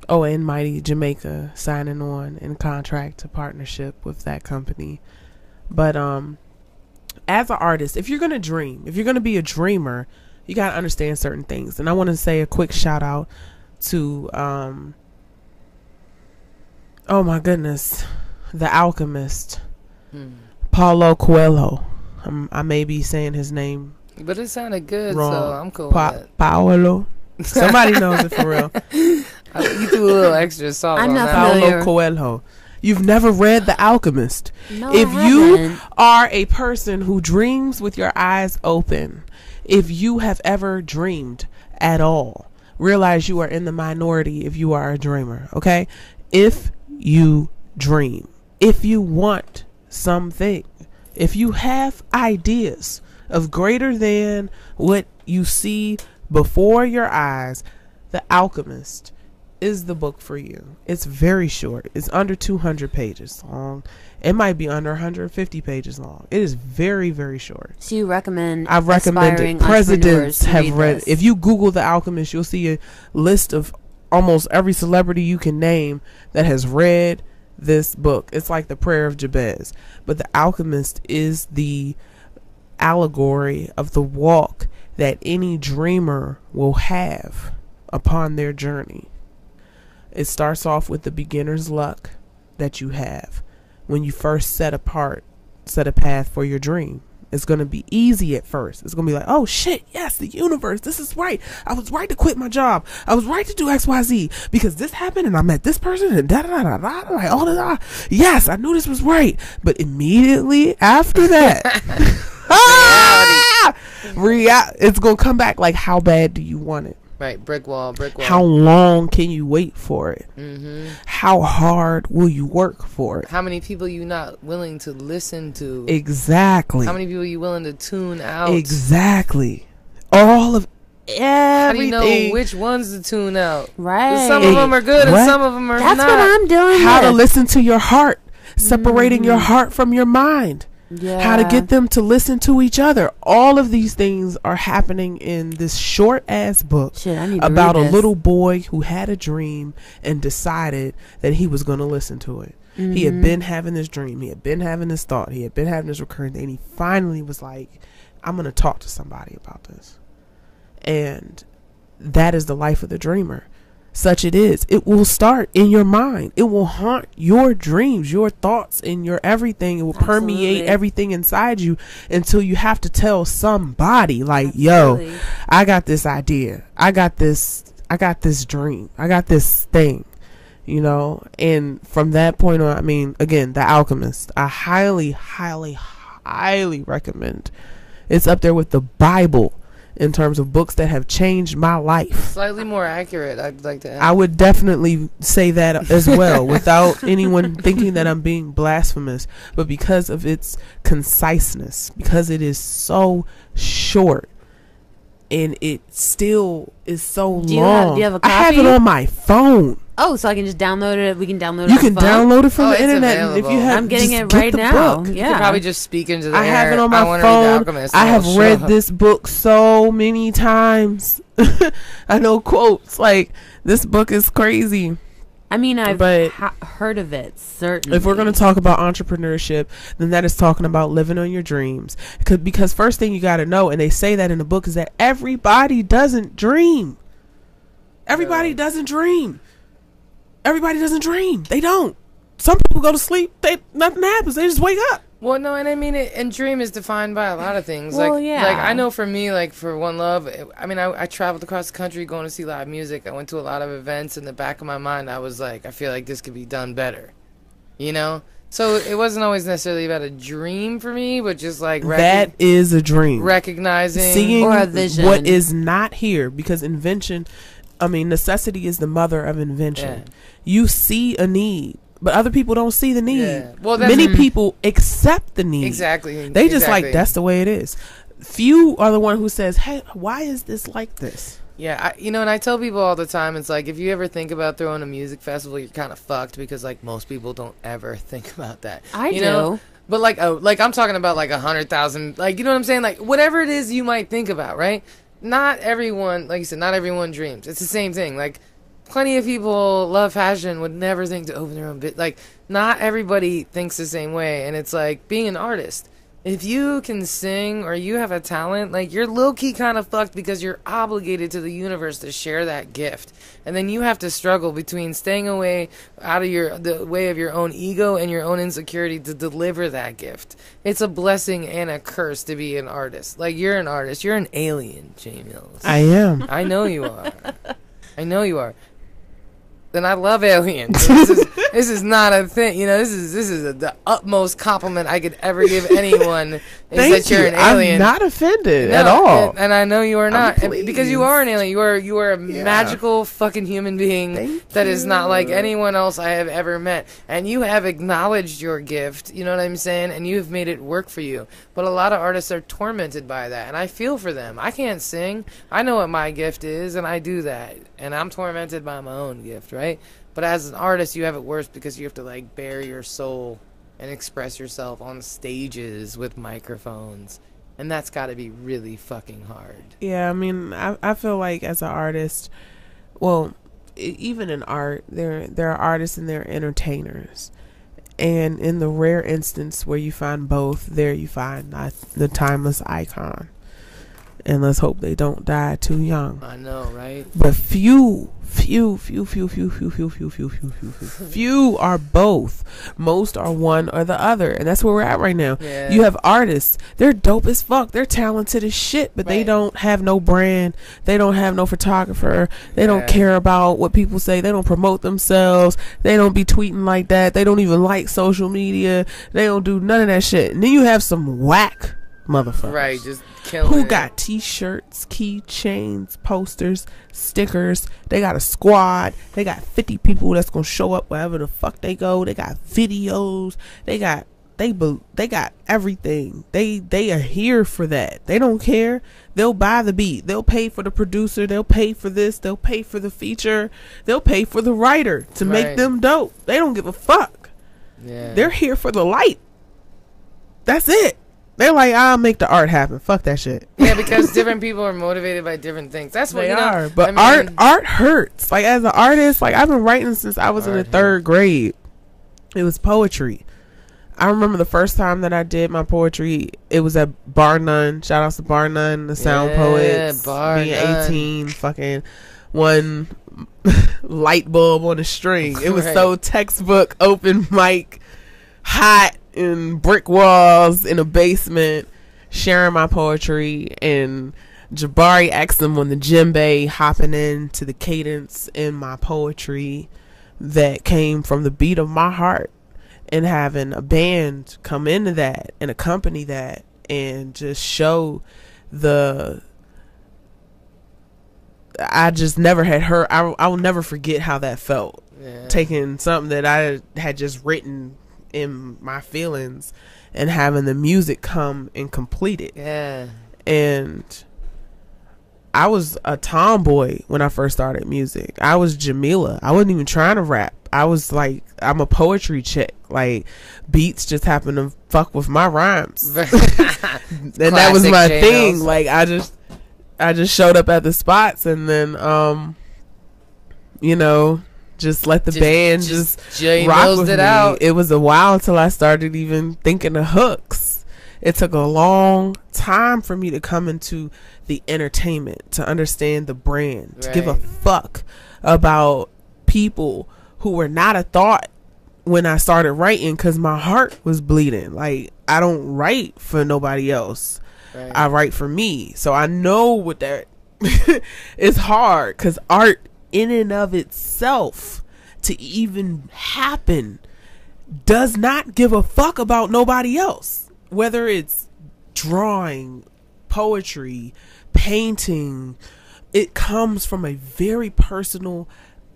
oh, and Mighty Jamaica signing on in contract to partnership with that company. But um, as an artist, if you're gonna dream, if you're gonna be a dreamer, you gotta understand certain things. And I want to say a quick shout out to um, oh my goodness, the alchemist Hmm. Paulo Coelho. Um, I may be saying his name But it sounded good, wrong. so I'm cool Pa- Paolo. Somebody knows it for real. I- You threw a little extra salt I'm on not that. familiar. Paulo Coelho. You've never read The Alchemist. No, if I you are a person who dreams with your eyes open, if you have ever dreamed at all, realize you are in the minority if you are a dreamer, okay? If you dream, if you want something, if you have ideas of greater than what you see before your eyes, The Alchemist is the book for you. It's very short. It's under 200 pages long. It might be under 150 pages long. It is very, very short. So you recommend? I've recommended presidents have read. this? If you Google The Alchemist, you'll see a list of almost every celebrity you can name that has read this book. It's like the Prayer of Jabez, but The Alchemist is the allegory of the walk that any dreamer will have upon their journey. It starts off with the beginner's luck that you have when you first set apart, set a path for your dream. It's going to be easy at first. It's going to be like, oh shit, yes, the universe, this is right. I was right to quit my job. I was right to do XYZ because this happened and I met this person and da da da da da. Like, all of that. Yes, I knew this was right. But immediately after that, ah, rea- it's going to come back like, how bad do you want it? Right, brick wall, brick wall. How long can you wait for it? hmm How hard will you work for it? How many people you not willing to listen to? Exactly. How many people you willing to tune out? Exactly. All of everything. How do you know which ones to tune out? right. Some of them are good What? and some of them are That's not. That's what I'm doing. how to listen to your heart, separating your heart from your mind. Yeah. How to get them to listen to each other. All of these things are happening in this short ass book Shit, about a little boy who had a dream and decided that he was going to listen to it. He had Mhm. been having this dream. He had been having this thought. He had been having this recurring thing. And he finally was like, I'm going to talk to somebody about this. And that is the life of the dreamer. Such it is. It will start in your mind. It will haunt your dreams, your thoughts, and your everything. It will permeate everything inside you until you have to tell somebody, like, yo, I got this idea. I got this I got this dream. I got this thing. You know, and from that point on, I mean, again, The Alchemist. I highly, highly, highly recommend. It's up there with the Bible in terms of books that have changed my life. Slightly more accurate, I'd like to add. I would definitely say that as well without anyone thinking that I'm being blasphemous, but because of its conciseness, because it is so short and it still is so Do you have- long. do you have a I have it on my phone. Oh, so I can just download it. We can download it. You on can phone? download it from Oh, the it's internet. and If you have, I'm getting it right the now. book. You Yeah. could probably just speak into the I air. have it on my wanna read The phone. I have it'll read show this book so many times. I know quotes like this book is crazy. I mean, I've But- ha- heard of it. Certainly. If we're going to talk about entrepreneurship, then that is talking about living on your dreams. Because first thing you got to know, and they say that in the book, is that everybody doesn't dream. Everybody Yeah. doesn't dream. Everybody doesn't dream. They don't. Some people go to sleep. They nothing happens. They just wake up. Well, no, and I mean, it, and dream is defined by a lot of things. Well, like, yeah. like I know for me, like for One Love, it- I mean, I, I traveled across the country going to see live music. I went to a lot of events. In the back of my mind, I was like, I feel like this could be done better, you know. So it wasn't always necessarily about a dream for me, but just like rec- that is a dream. recognizing. seeing Or a vision. what is not here because invention I mean, necessity is the mother of invention. Yeah. You see a need, but other people don't see the need. Yeah. Well, that's- many people accept the need. Exactly. They just exactly. like that's the way it is. Few are the one who says, "Hey, why is this like this?" Yeah, I, you know, and I tell people all the time, it's like if you ever think about throwing a music festival, you're kind of fucked because like most people don't ever think about that. I you do. Know? But like, oh, like I'm talking about like a hundred thousand, like you know what I'm saying, like whatever it is you might think about, right? Not everyone, like you said, not everyone dreams. It's the same thing. Like, plenty of people love fashion would never think to open their own bit. Like, not everybody thinks the same way, and it's like being an artist. If you can sing or you have a talent, like you're low key kind of fucked because you're obligated to the universe to share that gift, and then you have to struggle between staying away out of your the way of your own ego and your own insecurity to deliver that gift. It's a blessing and a curse to be an artist. Like you're an artist, you're an alien, J Mills. I am. I know you are. I know you are. Then I love aliens. This is this is not a thing. You know, this is this is a, the utmost compliment I could ever give anyone. is Thank that you're you. an alien. I'm not offended No, at all. and, and I know you are not, and because you are an alien. You are you are a Yeah. magical fucking human being Thank that is not like anyone else I have ever met. And you have acknowledged your gift. You know what I'm saying? And you have made it work for you. But a lot of artists are tormented by that, and I feel for them. I can't sing. I know what my gift is, and I do that, and I'm tormented by my own gift, right? But as an artist, you have it worse because you have to like bare your soul and express yourself on stages with microphones. And that's got to be really fucking hard. Yeah, I mean, I I feel like as an artist, well, even in art, there there are artists and there are entertainers, and in the rare instance where you find both, there you find the timeless icon. And let's hope they don't die too young. I know, right? But few, few, few, few, few, few, few, few, few, few, few, few, few are both. Most are one or the other, and that's where we're at right now. Yeah. You have artists; they're dope as fuck. They're talented as shit, but they don't have no brand. They don't have no photographer. They don't care about what people say. They don't promote themselves. They don't be tweeting like that. They don't even like social media. They don't do none of that shit. And then you have some whack motherfuckers Right, just killing who got t-shirts, keychains, posters, stickers. They got a squad. They got 50 people that's going to show up wherever the fuck they go. They got videos. They got they they got everything. They they are here for that. They don't care. They'll buy the beat. They'll pay for the producer. They'll pay for this. They'll pay for the feature. They'll pay for the writer to make them dope. They don't give a fuck. Yeah. They're here for the light. That's it. They're like, I'll make the art happen. Fuck that shit. yeah, because different people are motivated by different things. That's what They you know, are, but I mean, art art hurts. Like as an artist, like I've been writing since I was in the Art third grade. It was poetry. I remember the first time that I did my poetry. It was at Bar None. Shout outs to Bar None, the Sound Yeah, Poets. Bar being None. eighteen, fucking one light bulb on a string. It was Right. so textbook open mic, hot in brick walls in a basement, sharing my poetry and Jabari Exum on the djembe hopping into the cadence in my poetry that came from the beat of my heart and having a band come into that and accompany that and just show the I just never had heard I, I will never forget how that felt yeah. taking something that I had just written in my feelings and having the music come and complete it. Yeah. And I was a tomboy when I first started music. I was Jamila. I wasn't even trying to rap. I was like, I'm a poetry chick. Like beats just happen to fuck with my rhymes. and that was my thing. Like I just I just showed up at the spots and then um you know, just let the Just- band just just, rock with it me. out. It was a while till I started even thinking of hooks. It took a long time for me to come into the entertainment, to understand the brand, to give a fuck about people who were not a thought when I started writing because my heart was bleeding. Like, I don't write for nobody else. Right. I write for me. So I know what that is hard because art in and of itself to even happen does not give a fuck about nobody else. Whether it's drawing, poetry, painting, it comes from a very personal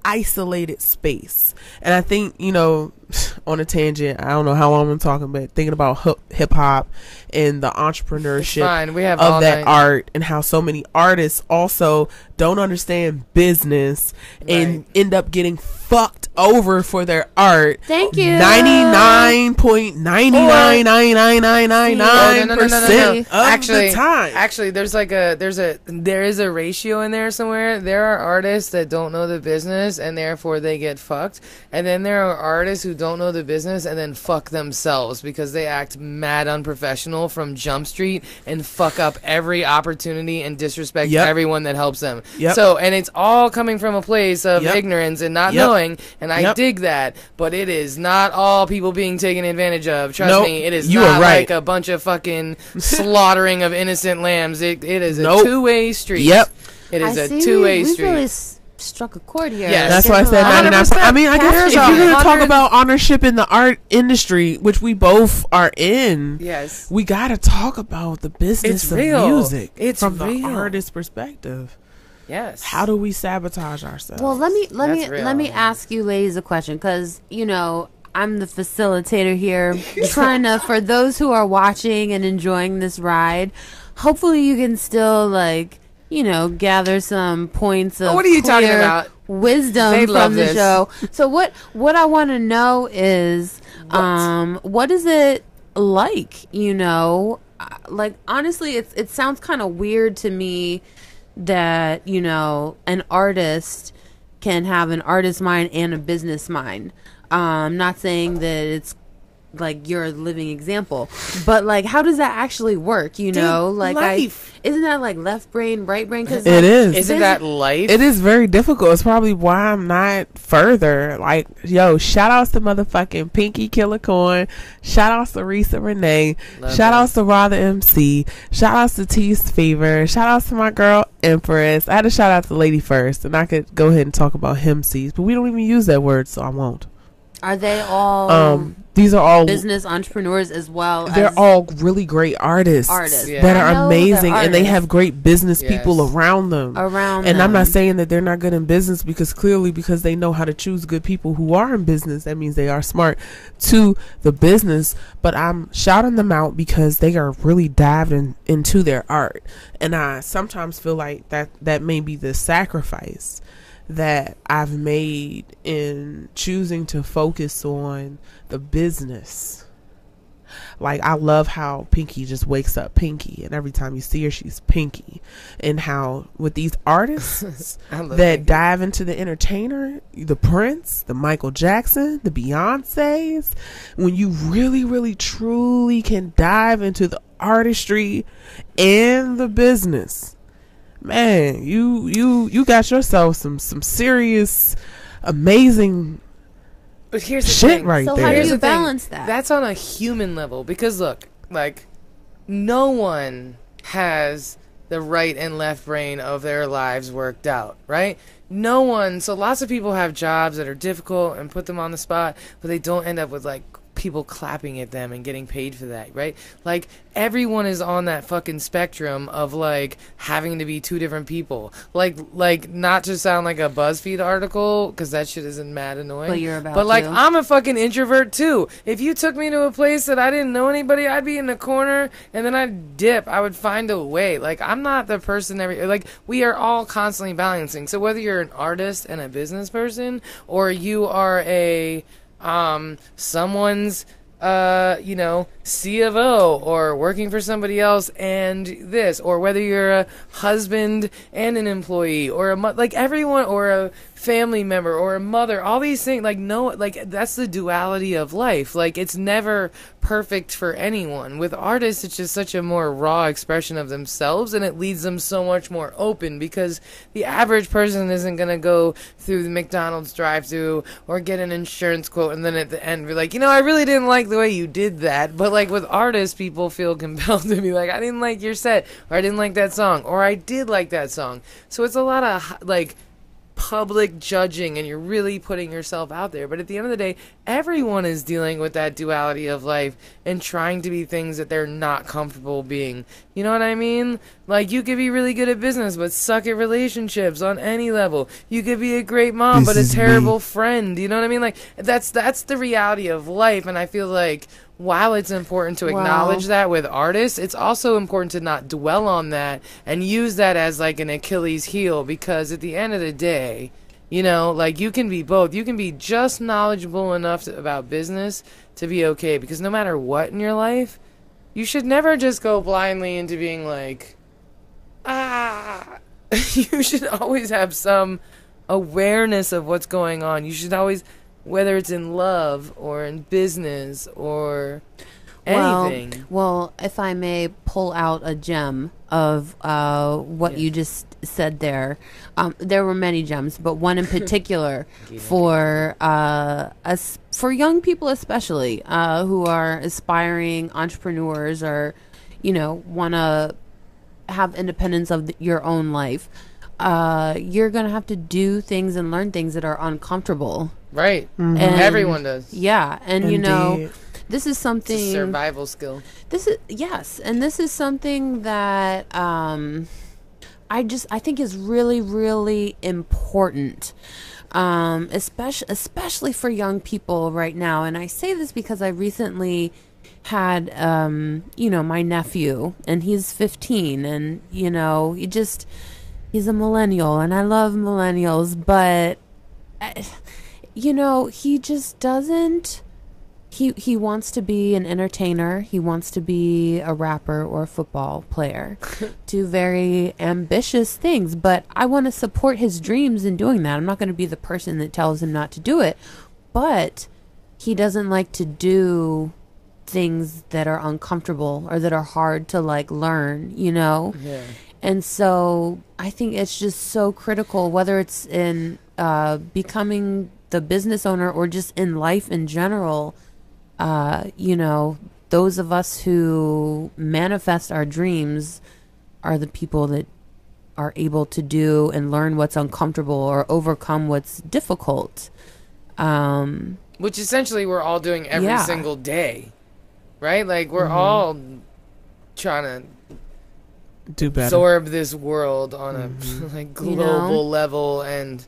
isolated space. And I think, you know, on a tangent, I don't know how long I'm talking, but thinking about hip hop and the entrepreneurship. We have of that night. art and how so many artists also don't understand business and end up getting fucked over for their art. Thank you. Ninety nine point ninety nine nine nine nine nine Oh, nine no, no, no, no, no, percent of actually, the time. Actually, there's like a there's a there is a ratio in there somewhere. There are artists that don't know the business and therefore they get fucked, and then there are artists who don't know the business and then fuck themselves because they act mad unprofessional from Jump Street and fuck up every opportunity and disrespect Yep. everyone that helps them. Yep. So, and it's all coming from a place of Yep. ignorance and not Yep. knowing, and I Yep. dig that. But it is not all people being taken advantage of. Trust Nope. me, it is You not are right. like a bunch of fucking slaughtering of innocent lambs. It, it is a Nope. two-way street. Yep. It is I a two-way street. Really s- struck a chord here. Yes. That's why I said lot of- 99. I mean, I guess There's if a you're going to talk about ownership in the art industry, which we both are in, yes. we got to talk about the business It's of real. music It's from the artist perspective. Yes. How do we sabotage ourselves? Well, let me let That's me real. let me ask you ladies a question because you know I'm the facilitator here, trying to for those who are watching and enjoying this ride. Hopefully, you can still like you know gather some points of What are you talking about? wisdom They from the this. show. So what what I want to know is um what is it like? You know, Uh, like honestly, it's it sounds kind of weird to me that you know an artist can have an artist mind and a business mind. Um, not saying that it's like you're a living example, but like how does that actually work? You Dude, know, like life. I isn't that like left brain, right brain? Because It is. Isn't that life? It is very difficult. It's probably why I'm not further. Like, yo, shout outs to motherfucking Pinky Killer Corn. Shout outs to Risa Renee. Love shout that. outs to Raw the MC. Shout outs to Tease Fever. Shout outs to my girl Empress. I had to shout out to Lady first, and I could go ahead and talk about him C's, but we don't even use that word, so I won't. Are they all Um, these are all business entrepreneurs as well? they're as all really great artists. artists Yeah. That are know they're amazing and they have great business people around them. around. And I'm not saying that they're not good in business because clearly because they know how to choose good people who are in business, that means they are smart to the business. But I'm shouting them out because they are really diving into their art. And I sometimes feel like that that may be the sacrifice that I've made in choosing to focus on the business. Like I love how Pinky just wakes up Pinky and every time you see her she's Pinky. And how with these artists that Pinky. dive into the entertainer, the Prince, the Michael Jackson, the Beyonces, when you really, really, truly can dive into the artistry and the business, man, you you you got yourself some some serious, amazing But here's the shit thing. right So there. how do Here's you the thing. balance that? That's on a human level because look, like no one has the right and left brain of their lives worked out, right? No one. So lots of people have jobs that are difficult and put them on the spot, but they don't end up with like people clapping at them and getting paid for that, right? Like everyone is on that fucking spectrum of like having to be two different people. Like like not to sound like a BuzzFeed article cuz that shit isn't mad annoying. But you're about But like to. I'm a fucking introvert too. If you took me to a place that I didn't know anybody, I'd be in the corner and then I'd dip. I would find a way. Like I'm not the person every like we are all constantly balancing. So whether you're an artist and a business person or you are a um someone's uh you know CFO or working for somebody else and this or whether you're a husband and an employee or a like everyone or a family member or a mother all these things like no like that's the duality of life. Like it's never perfect for anyone. With artists it's just such a more raw expression of themselves and it leads them so much more open because the average person isn't going to go through the McDonald's drive-through or get an insurance quote and then at the end be like you know I really didn't like the way you did that. But like with artists people feel compelled to be like I didn't like your set or I didn't like that song or I did like that song. So it's a lot of like public judging and you're really putting yourself out there. But at the end of the day, everyone is dealing with that duality of life and trying to be things that they're not comfortable being. You know what I mean? Like you could be really good at business but suck at relationships on any level. You could be a great mom This but a is me. terrible friend. You know what I mean? Like that's that's the reality of life and I feel like while it's important to acknowledge that with artists, it's also important to not dwell on that and use that as like an Achilles heel because at the end of the day, you know, like you can be both. You can be just knowledgeable enough to, about business to be okay because no matter what in your life, you should never just go blindly into being like, ah. you should always have some awareness of what's going on. You should always, whether it's in love or in business or anything. Well, well, if I may pull out a gem of uh, what you just said there, um, there were many gems, but one in particular for uh, us, for young people especially uh, who are aspiring entrepreneurs or, you know, want to have independence of your own life. Uh, you're gonna have to do things and learn things that are uncomfortable. Right. And- Everyone does. Yeah, and you know, this is It's a something survival skill. this is yes and this is something that um i just i think is really really important um especially especially for young people right now and i say this because i recently had um you know my nephew and he's 15 and you know he just he's a millennial and i love millennials but uh, you know he just doesn't he he wants to be an entertainer. He wants to be a rapper or a football player. Two very ambitious things, but I want to support his dreams in doing that. I'm not going to be the person that tells him not to do it, but he doesn't like to do things that are uncomfortable or that are hard to like learn, you know? Yeah. And so I think it's just so critical, whether it's in uh, becoming the business owner or just in life in general. Uh, you know, those of us who manifest our dreams are the people that are able to do and learn what's uncomfortable or overcome what's difficult. Um, Which essentially we're all doing every Yeah. single day. Right? Like we're all trying to Do better. absorb this world on a like You global know? level and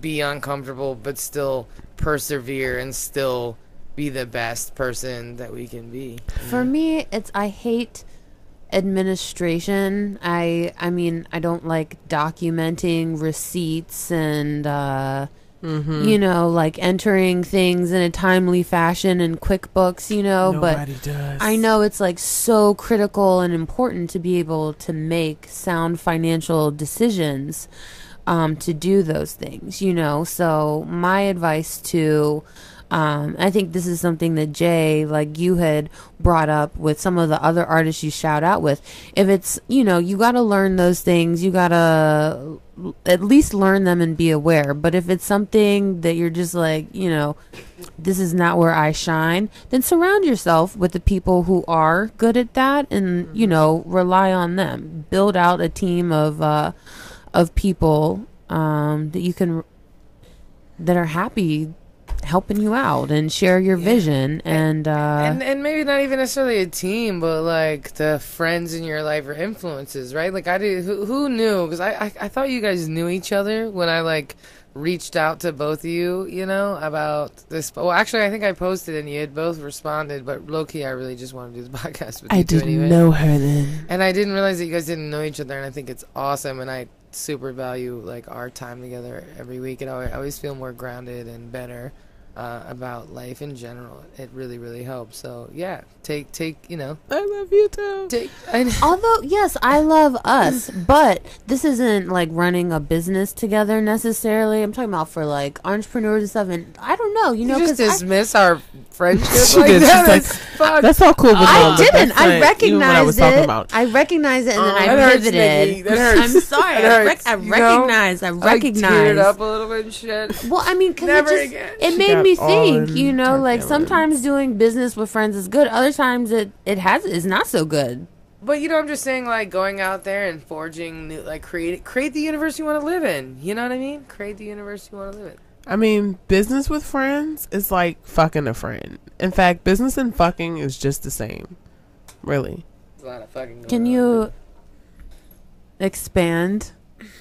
be uncomfortable but still persevere and still be the best person that we can be. For me, it's I hate administration. I I mean, I don't like documenting receipts and uh Mm-hmm. you know, like entering things in a timely fashion in QuickBooks, you know, Nobody but does. I know it's like so critical and important to be able to make sound financial decisions um, to do those things, you know. So my advice to um, I think this is something that Jay, like you had brought up with some of the other artists you shout out with. If it's, you know, you got to learn those things, you got to at least learn them and be aware. But if it's something that you're just like, you know, this is not where I shine, then surround yourself with the people who are good at that and, you know, rely on them. Build out a team of, uh, of people um, that you can that are happy helping you out and share your vision and, uh, and and maybe not even necessarily a team, but like the friends in your life or influences, right? Like I did. Who, who knew? Because I, I I thought you guys knew each other when I like reached out to both of you. You know about this. Well, actually, I think I posted and you had both responded. But low key, I really just wanted to do the podcast with I you two didn't anyway. know her then. And I didn't realize that you guys didn't know each other, and I think it's awesome. And I super value like our time together every week. And I always, feel more grounded and better uh, about life in general. It really, really helps. So yeah, take take you know I love you too. take. I, Although, yes, I love us, but this isn't like running a business together necessarily. I'm talking about for like entrepreneurs and stuff. And I don't know, you know, just because dismiss our friendship She like did. that. She's like, That's all cool. But I no, didn't. I not I recognized it. I recognized it, and then Oh, I that hurts, pivoted. Nikki. That hurts. I'm sorry. I, rec- I you know? recognized. I I recognized. teared up a little bit and shit. Well, I mean, because it just it made got me all think. in You know, like sometimes doing business with friends is good. Other times it it has is not so good. But you know, I'm just saying, like going out there and forging, new, like create create the universe you want to live in. You know what I mean? Create the universe you want to live in. I mean, business with friends is like fucking a friend. In fact, business and fucking is just the same. Really. There's a lot of fucking. Going Can on. you expand?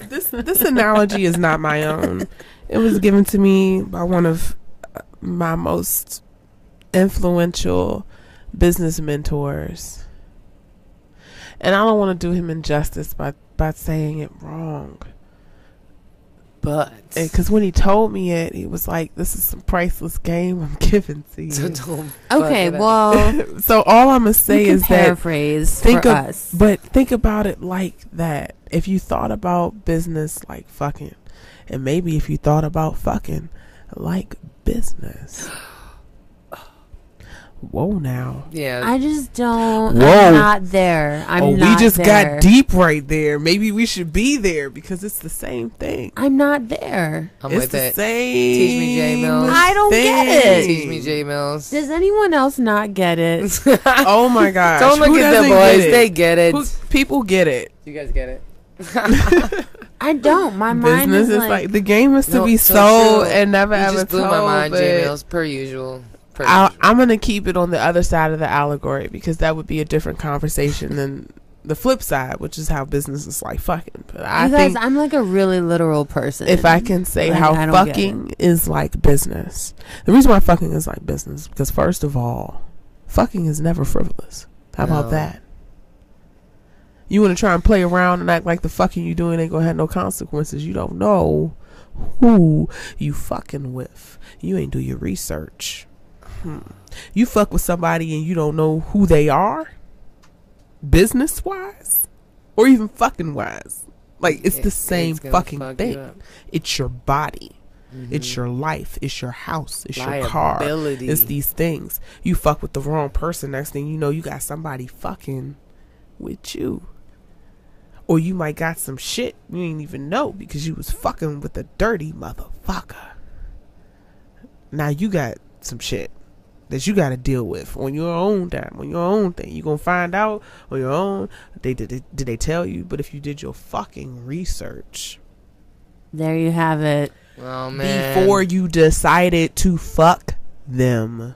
This this analogy is not my own. It was given to me by one of uh, my most influential business mentors. And I don't want to do him injustice by by saying it wrong. But Because when he told me it, he was like, "This is some priceless game I'm giving to you." so don't. Okay, fuck it up. well, so all I'm gonna say you can is that paraphrase think for of- us. But think about it like that. If you thought about business like fucking, and maybe if you thought about fucking like business. Whoa now. yeah. I just don't. Whoa. I'm not there. I'm oh, we just there. got deep right there. Maybe we should be there because it's the same thing. I'm not there. I'm it's with the it. same. Teach me, J. Mills. I don't get it. Teach me, J Mills. Does anyone else not get it? Oh my gosh. Don't look Who at the boys. get? They get it. Who- people get it. you guys get it? I don't. My mind Business is is like, like, the game is to No, be so sold true. and never You ever just blew my mind, J but- per usual. Per I'll, usual. I'm gonna keep it on the other side of the allegory because that would be a different conversation than the flip side, which is how business is like fucking. But I you guys, think I'm like a really literal person. if I can say Like, how I don't get fucking is like business, the reason why fucking is like business because first of all, fucking is never frivolous. How No. about that? You want to try and play around and act like the fucking you doing ain't gonna have no consequences. You don't know who you fucking with. You ain't do your research. Hmm. You fuck with somebody and you don't know who they are, business wise, or even fucking wise. Like it's It- the same gonna fucking fuck thing. up. It's your body. It's Mhm. your life. It's your house. It's your car. It's these things. You fuck with the wrong person. Next thing you know, you got somebody fucking with you. Or you might got some shit you ain't even know because you was fucking with a dirty motherfucker. Now you got some shit that you got to deal with on your own time, on your own thing. You gonna find out on your own. They did. They, did they tell you? But if you did your fucking research there you have it. Oh man. before you decided to fuck them,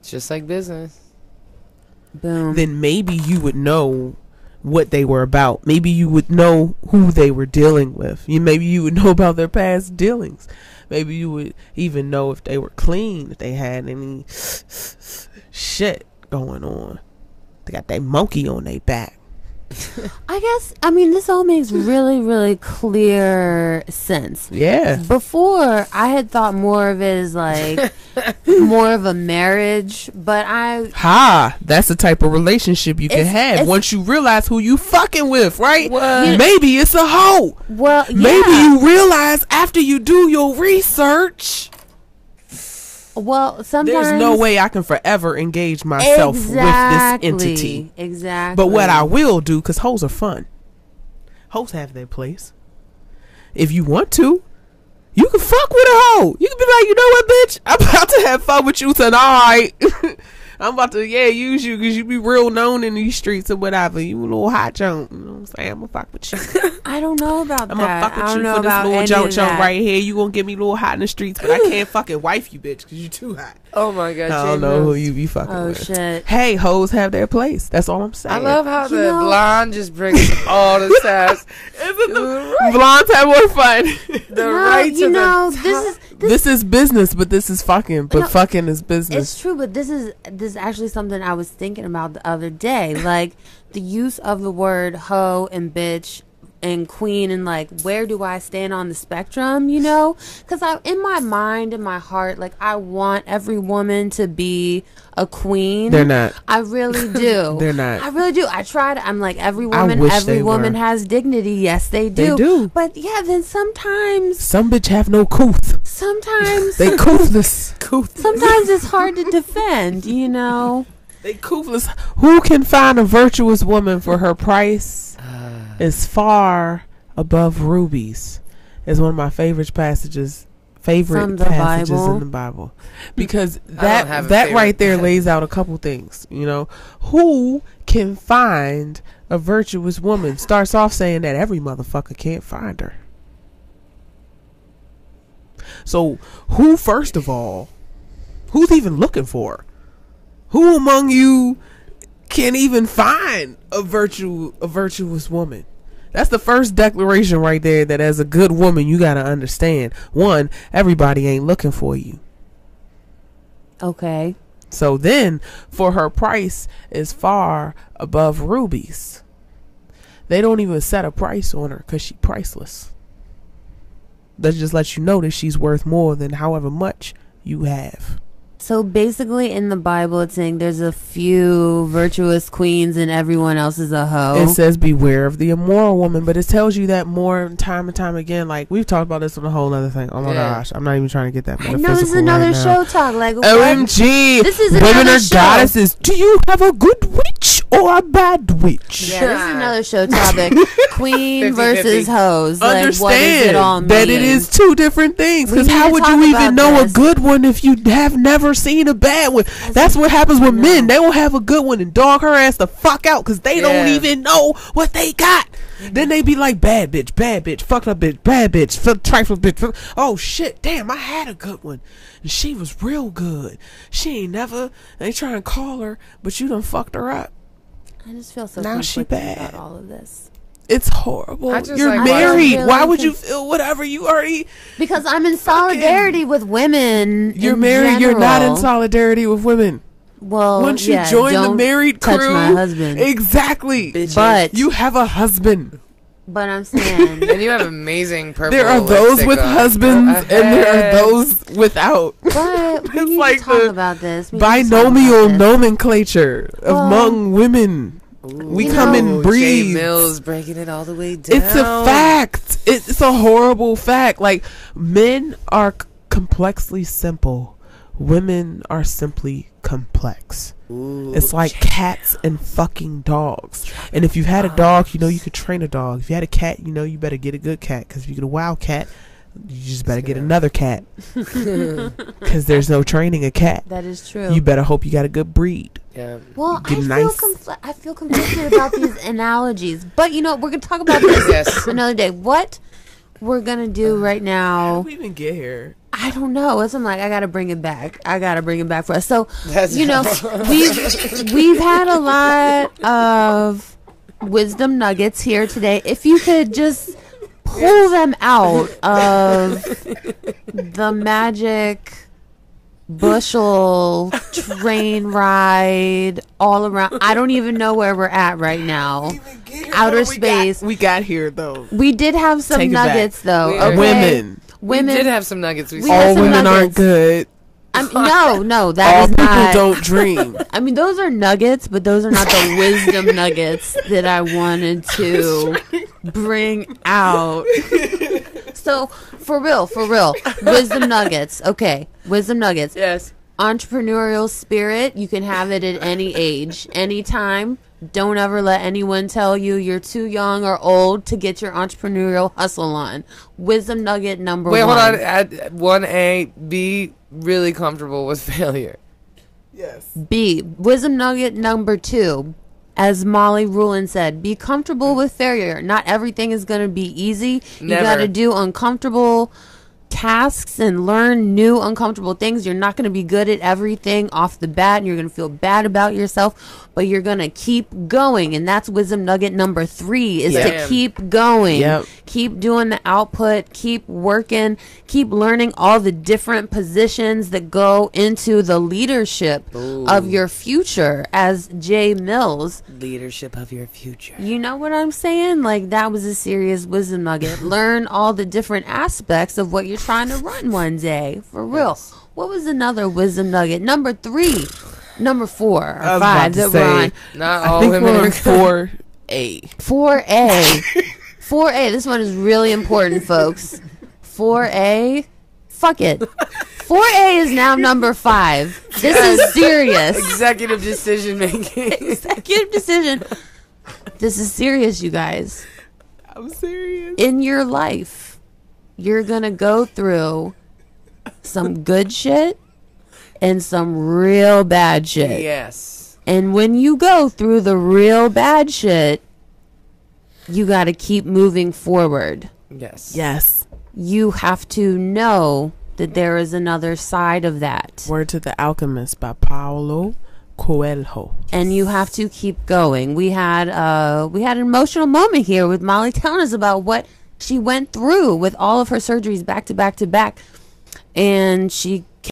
It's just like business. Boom. then maybe you would know what they were about. Maybe you would know who they were dealing with. You maybe you would know about their past dealings. Maybe you would even know if they were clean, if they had any shit going on. They got that monkey on their back. I guess. I mean, this all makes really, really clear sense. Yeah. Before, I had thought more of it as like more of a marriage, but I Ha! That's the type of relationship you can have once you realize who you fucking with, right? What? Maybe it's a hoe. well, yeah. Maybe you realize after you do your research, Well, sometimes there's no way I can forever engage myself exactly, with this entity. Exactly. But what I will do, because hoes are fun, hoes have their place. If you want to, you can fuck with a hoe. You can be like, you know what, bitch? I'm about to have fun with you tonight. I'm about to, yeah, use you because you be real known in these streets or whatever. You a little hot junk. You know what I'm saying? I'm gonna fuck with you. I don't know about that. I'm that. gonna fuck with you for this little any junk of junk right here. You gonna get me a little hot in the streets, but I can't fucking wife you, bitch, because you too hot. Oh my god. I don't J know who you be fucking Oh with. shit. Hey, hoes have their place. That's all I'm saying. I love how You the know- blonde just brings all the sass. Isn't the The blondes have more fun? The no, right you to know, the this is this, this is business, but this is fucking. But No, fucking is business. it's true, but this is this is actually something I was thinking about the other day. Like the use of the word hoe and bitch and queen and like where do I stand on the spectrum, you know? Cuz I in my mind in my heart like I want every woman to be a queen. They're not. I really do. They're not. I really do. I tried. I'm like every woman. Every woman were. has dignity. Yes, they They do. do. But yeah, then sometimes, Some bitch have no couth. sometimes, They couthless. Couth. sometimes it's hard to defend. You know. They couthless. Who can find a virtuous woman for her price uh, is far above rubies. Is one of my favorite passages favorite passages Bible? in the Bible because that that right there lays out a couple things. You know, who can find a virtuous woman? Starts off saying that every motherfucker can't find her. So, who first of all, who's even looking for? her? Who among you can even find a virtue a virtuous woman? That's the first declaration right there that as a good woman you got to understand. One, everybody ain't looking for you. Okay. So then for her price is far above rubies. They don't even set a price on her cuz she priceless. That just lets you know that she's worth more than however much you have. So basically, in the Bible, it's saying there's a few virtuous queens and everyone else is a hoe. It says beware of the immoral woman, but it tells you that more time and time again. Like we've talked about this on a whole other thing. Oh my Yeah. gosh, I'm not even trying to get that. I know this is another right show talk. Like, what? OMG, This is women another are show. goddesses. Do you have a good witch or a bad witch? Yeah, this is another show topic. Queen 50-50. versus hoes. Like, Understand what it all that it is two different things. Because how would you even know this. a good one if you have never seen a bad one? That's what happens with men. They won't have a good one and dog her ass the fuck out because they don't even know what they got. Then they be like, bad bitch, bad bitch, fucked up bitch, bad bitch, f- trifle bitch. f- Oh shit, damn, I had a good one. And she was real good. She ain't never, they trying to call her, but you done fucked her up. I just feel so Now she bad. about all of this It's horrible. Just You're like married. watching- Why would you feel whatever you already? because I'm in solidarity with women. You're in married. You're not in solidarity with women. Well, Once you yeah, join the don't married touch crew, my husband. exactly. But You have a husband. but I'm saying And you have amazing purple. There are those with on. husbands, Go and there are those without. But we It's need like to talk the about this. We need to talk Binomial about this. nomenclature Well, among women. We you come know- in Ooh, Jay. Mills breaking it all the way down. It's a fact. It's a horrible fact. Like men are c- complexly simple. Women are simply complex. Ooh, It's like cats and fucking dogs. And if you've had a dog, you know you could train a dog. If you had a cat, you know you better get a good cat. Because if you get a wild cat, you just better get another cat. Because there's no training a cat. That is true. You better hope you got a good breed. yeah. well, I get feel nice- confl- I feel conflicted about these analogies, but you know we're gonna talk about this Yes. another day. What we're gonna do uh, right now? How now, did we even get here? I don't know. It's I'm like I gotta bring it back. I gotta bring it back for us. So That's you know we've we've had a lot of wisdom nuggets here today. If you could just pull them out of the magic bushel train ride all around. I don't even know where we're at right now. Outer We got- space. we got here though. We did have some Take nuggets though. We- okay? Women. Women. We did have some nuggets. We We All some women nuggets. aren't good. I mean, no, no, that All is people not. don't dream. I mean, those are nuggets, but those are not the wisdom nuggets that I wanted to bring out. So, for real, for real, wisdom nuggets. Okay, wisdom nuggets. Yes. Entrepreneurial spirit, you can have it at any age, anytime. Don't ever let anyone tell you you're too young or old to get your entrepreneurial hustle on. Wisdom nugget number Wait, one. hold on. At one A, be really comfortable with failure. yes. B. Wisdom nugget number two. As Molly Rulin said, be comfortable with failure. Not everything is going to be easy. You got to do uncomfortable tasks and learn new uncomfortable things. You're not going to be good at everything off the bat and you're going to feel bad about yourself, but you're going to keep going. And that's wisdom nugget number 3 is Yeah. to keep going. Yep. Keep doing the output, keep working, keep learning all the different positions that go into the leadership of your future as J Mills. Leadership of your future. You know what I'm saying? Like that was a serious wisdom nugget. Learn all the different aspects of what you're trying to run one day. For real. What was another wisdom nugget? Number three. Number four or five about that say, we're on. Not I all think women we're are on four A. 4A. 4A. This one is really important, folks. 4A. Fuck it. 4A is now number five. This is serious. executive decision making. Executive decision. This is serious, you guys. I'm serious. In your life, you're going to go through some good shit and some real bad shit. Yes. And when you go through the real bad shit, you got to keep moving forward. Yes. Yes. You have to know that there is another side of that. Word to the Alchemist by Paulo Coelho. and you have to keep going. We had uh we had an emotional moment here with Molly telling us about what she went through with all of her surgeries back to back to back. And she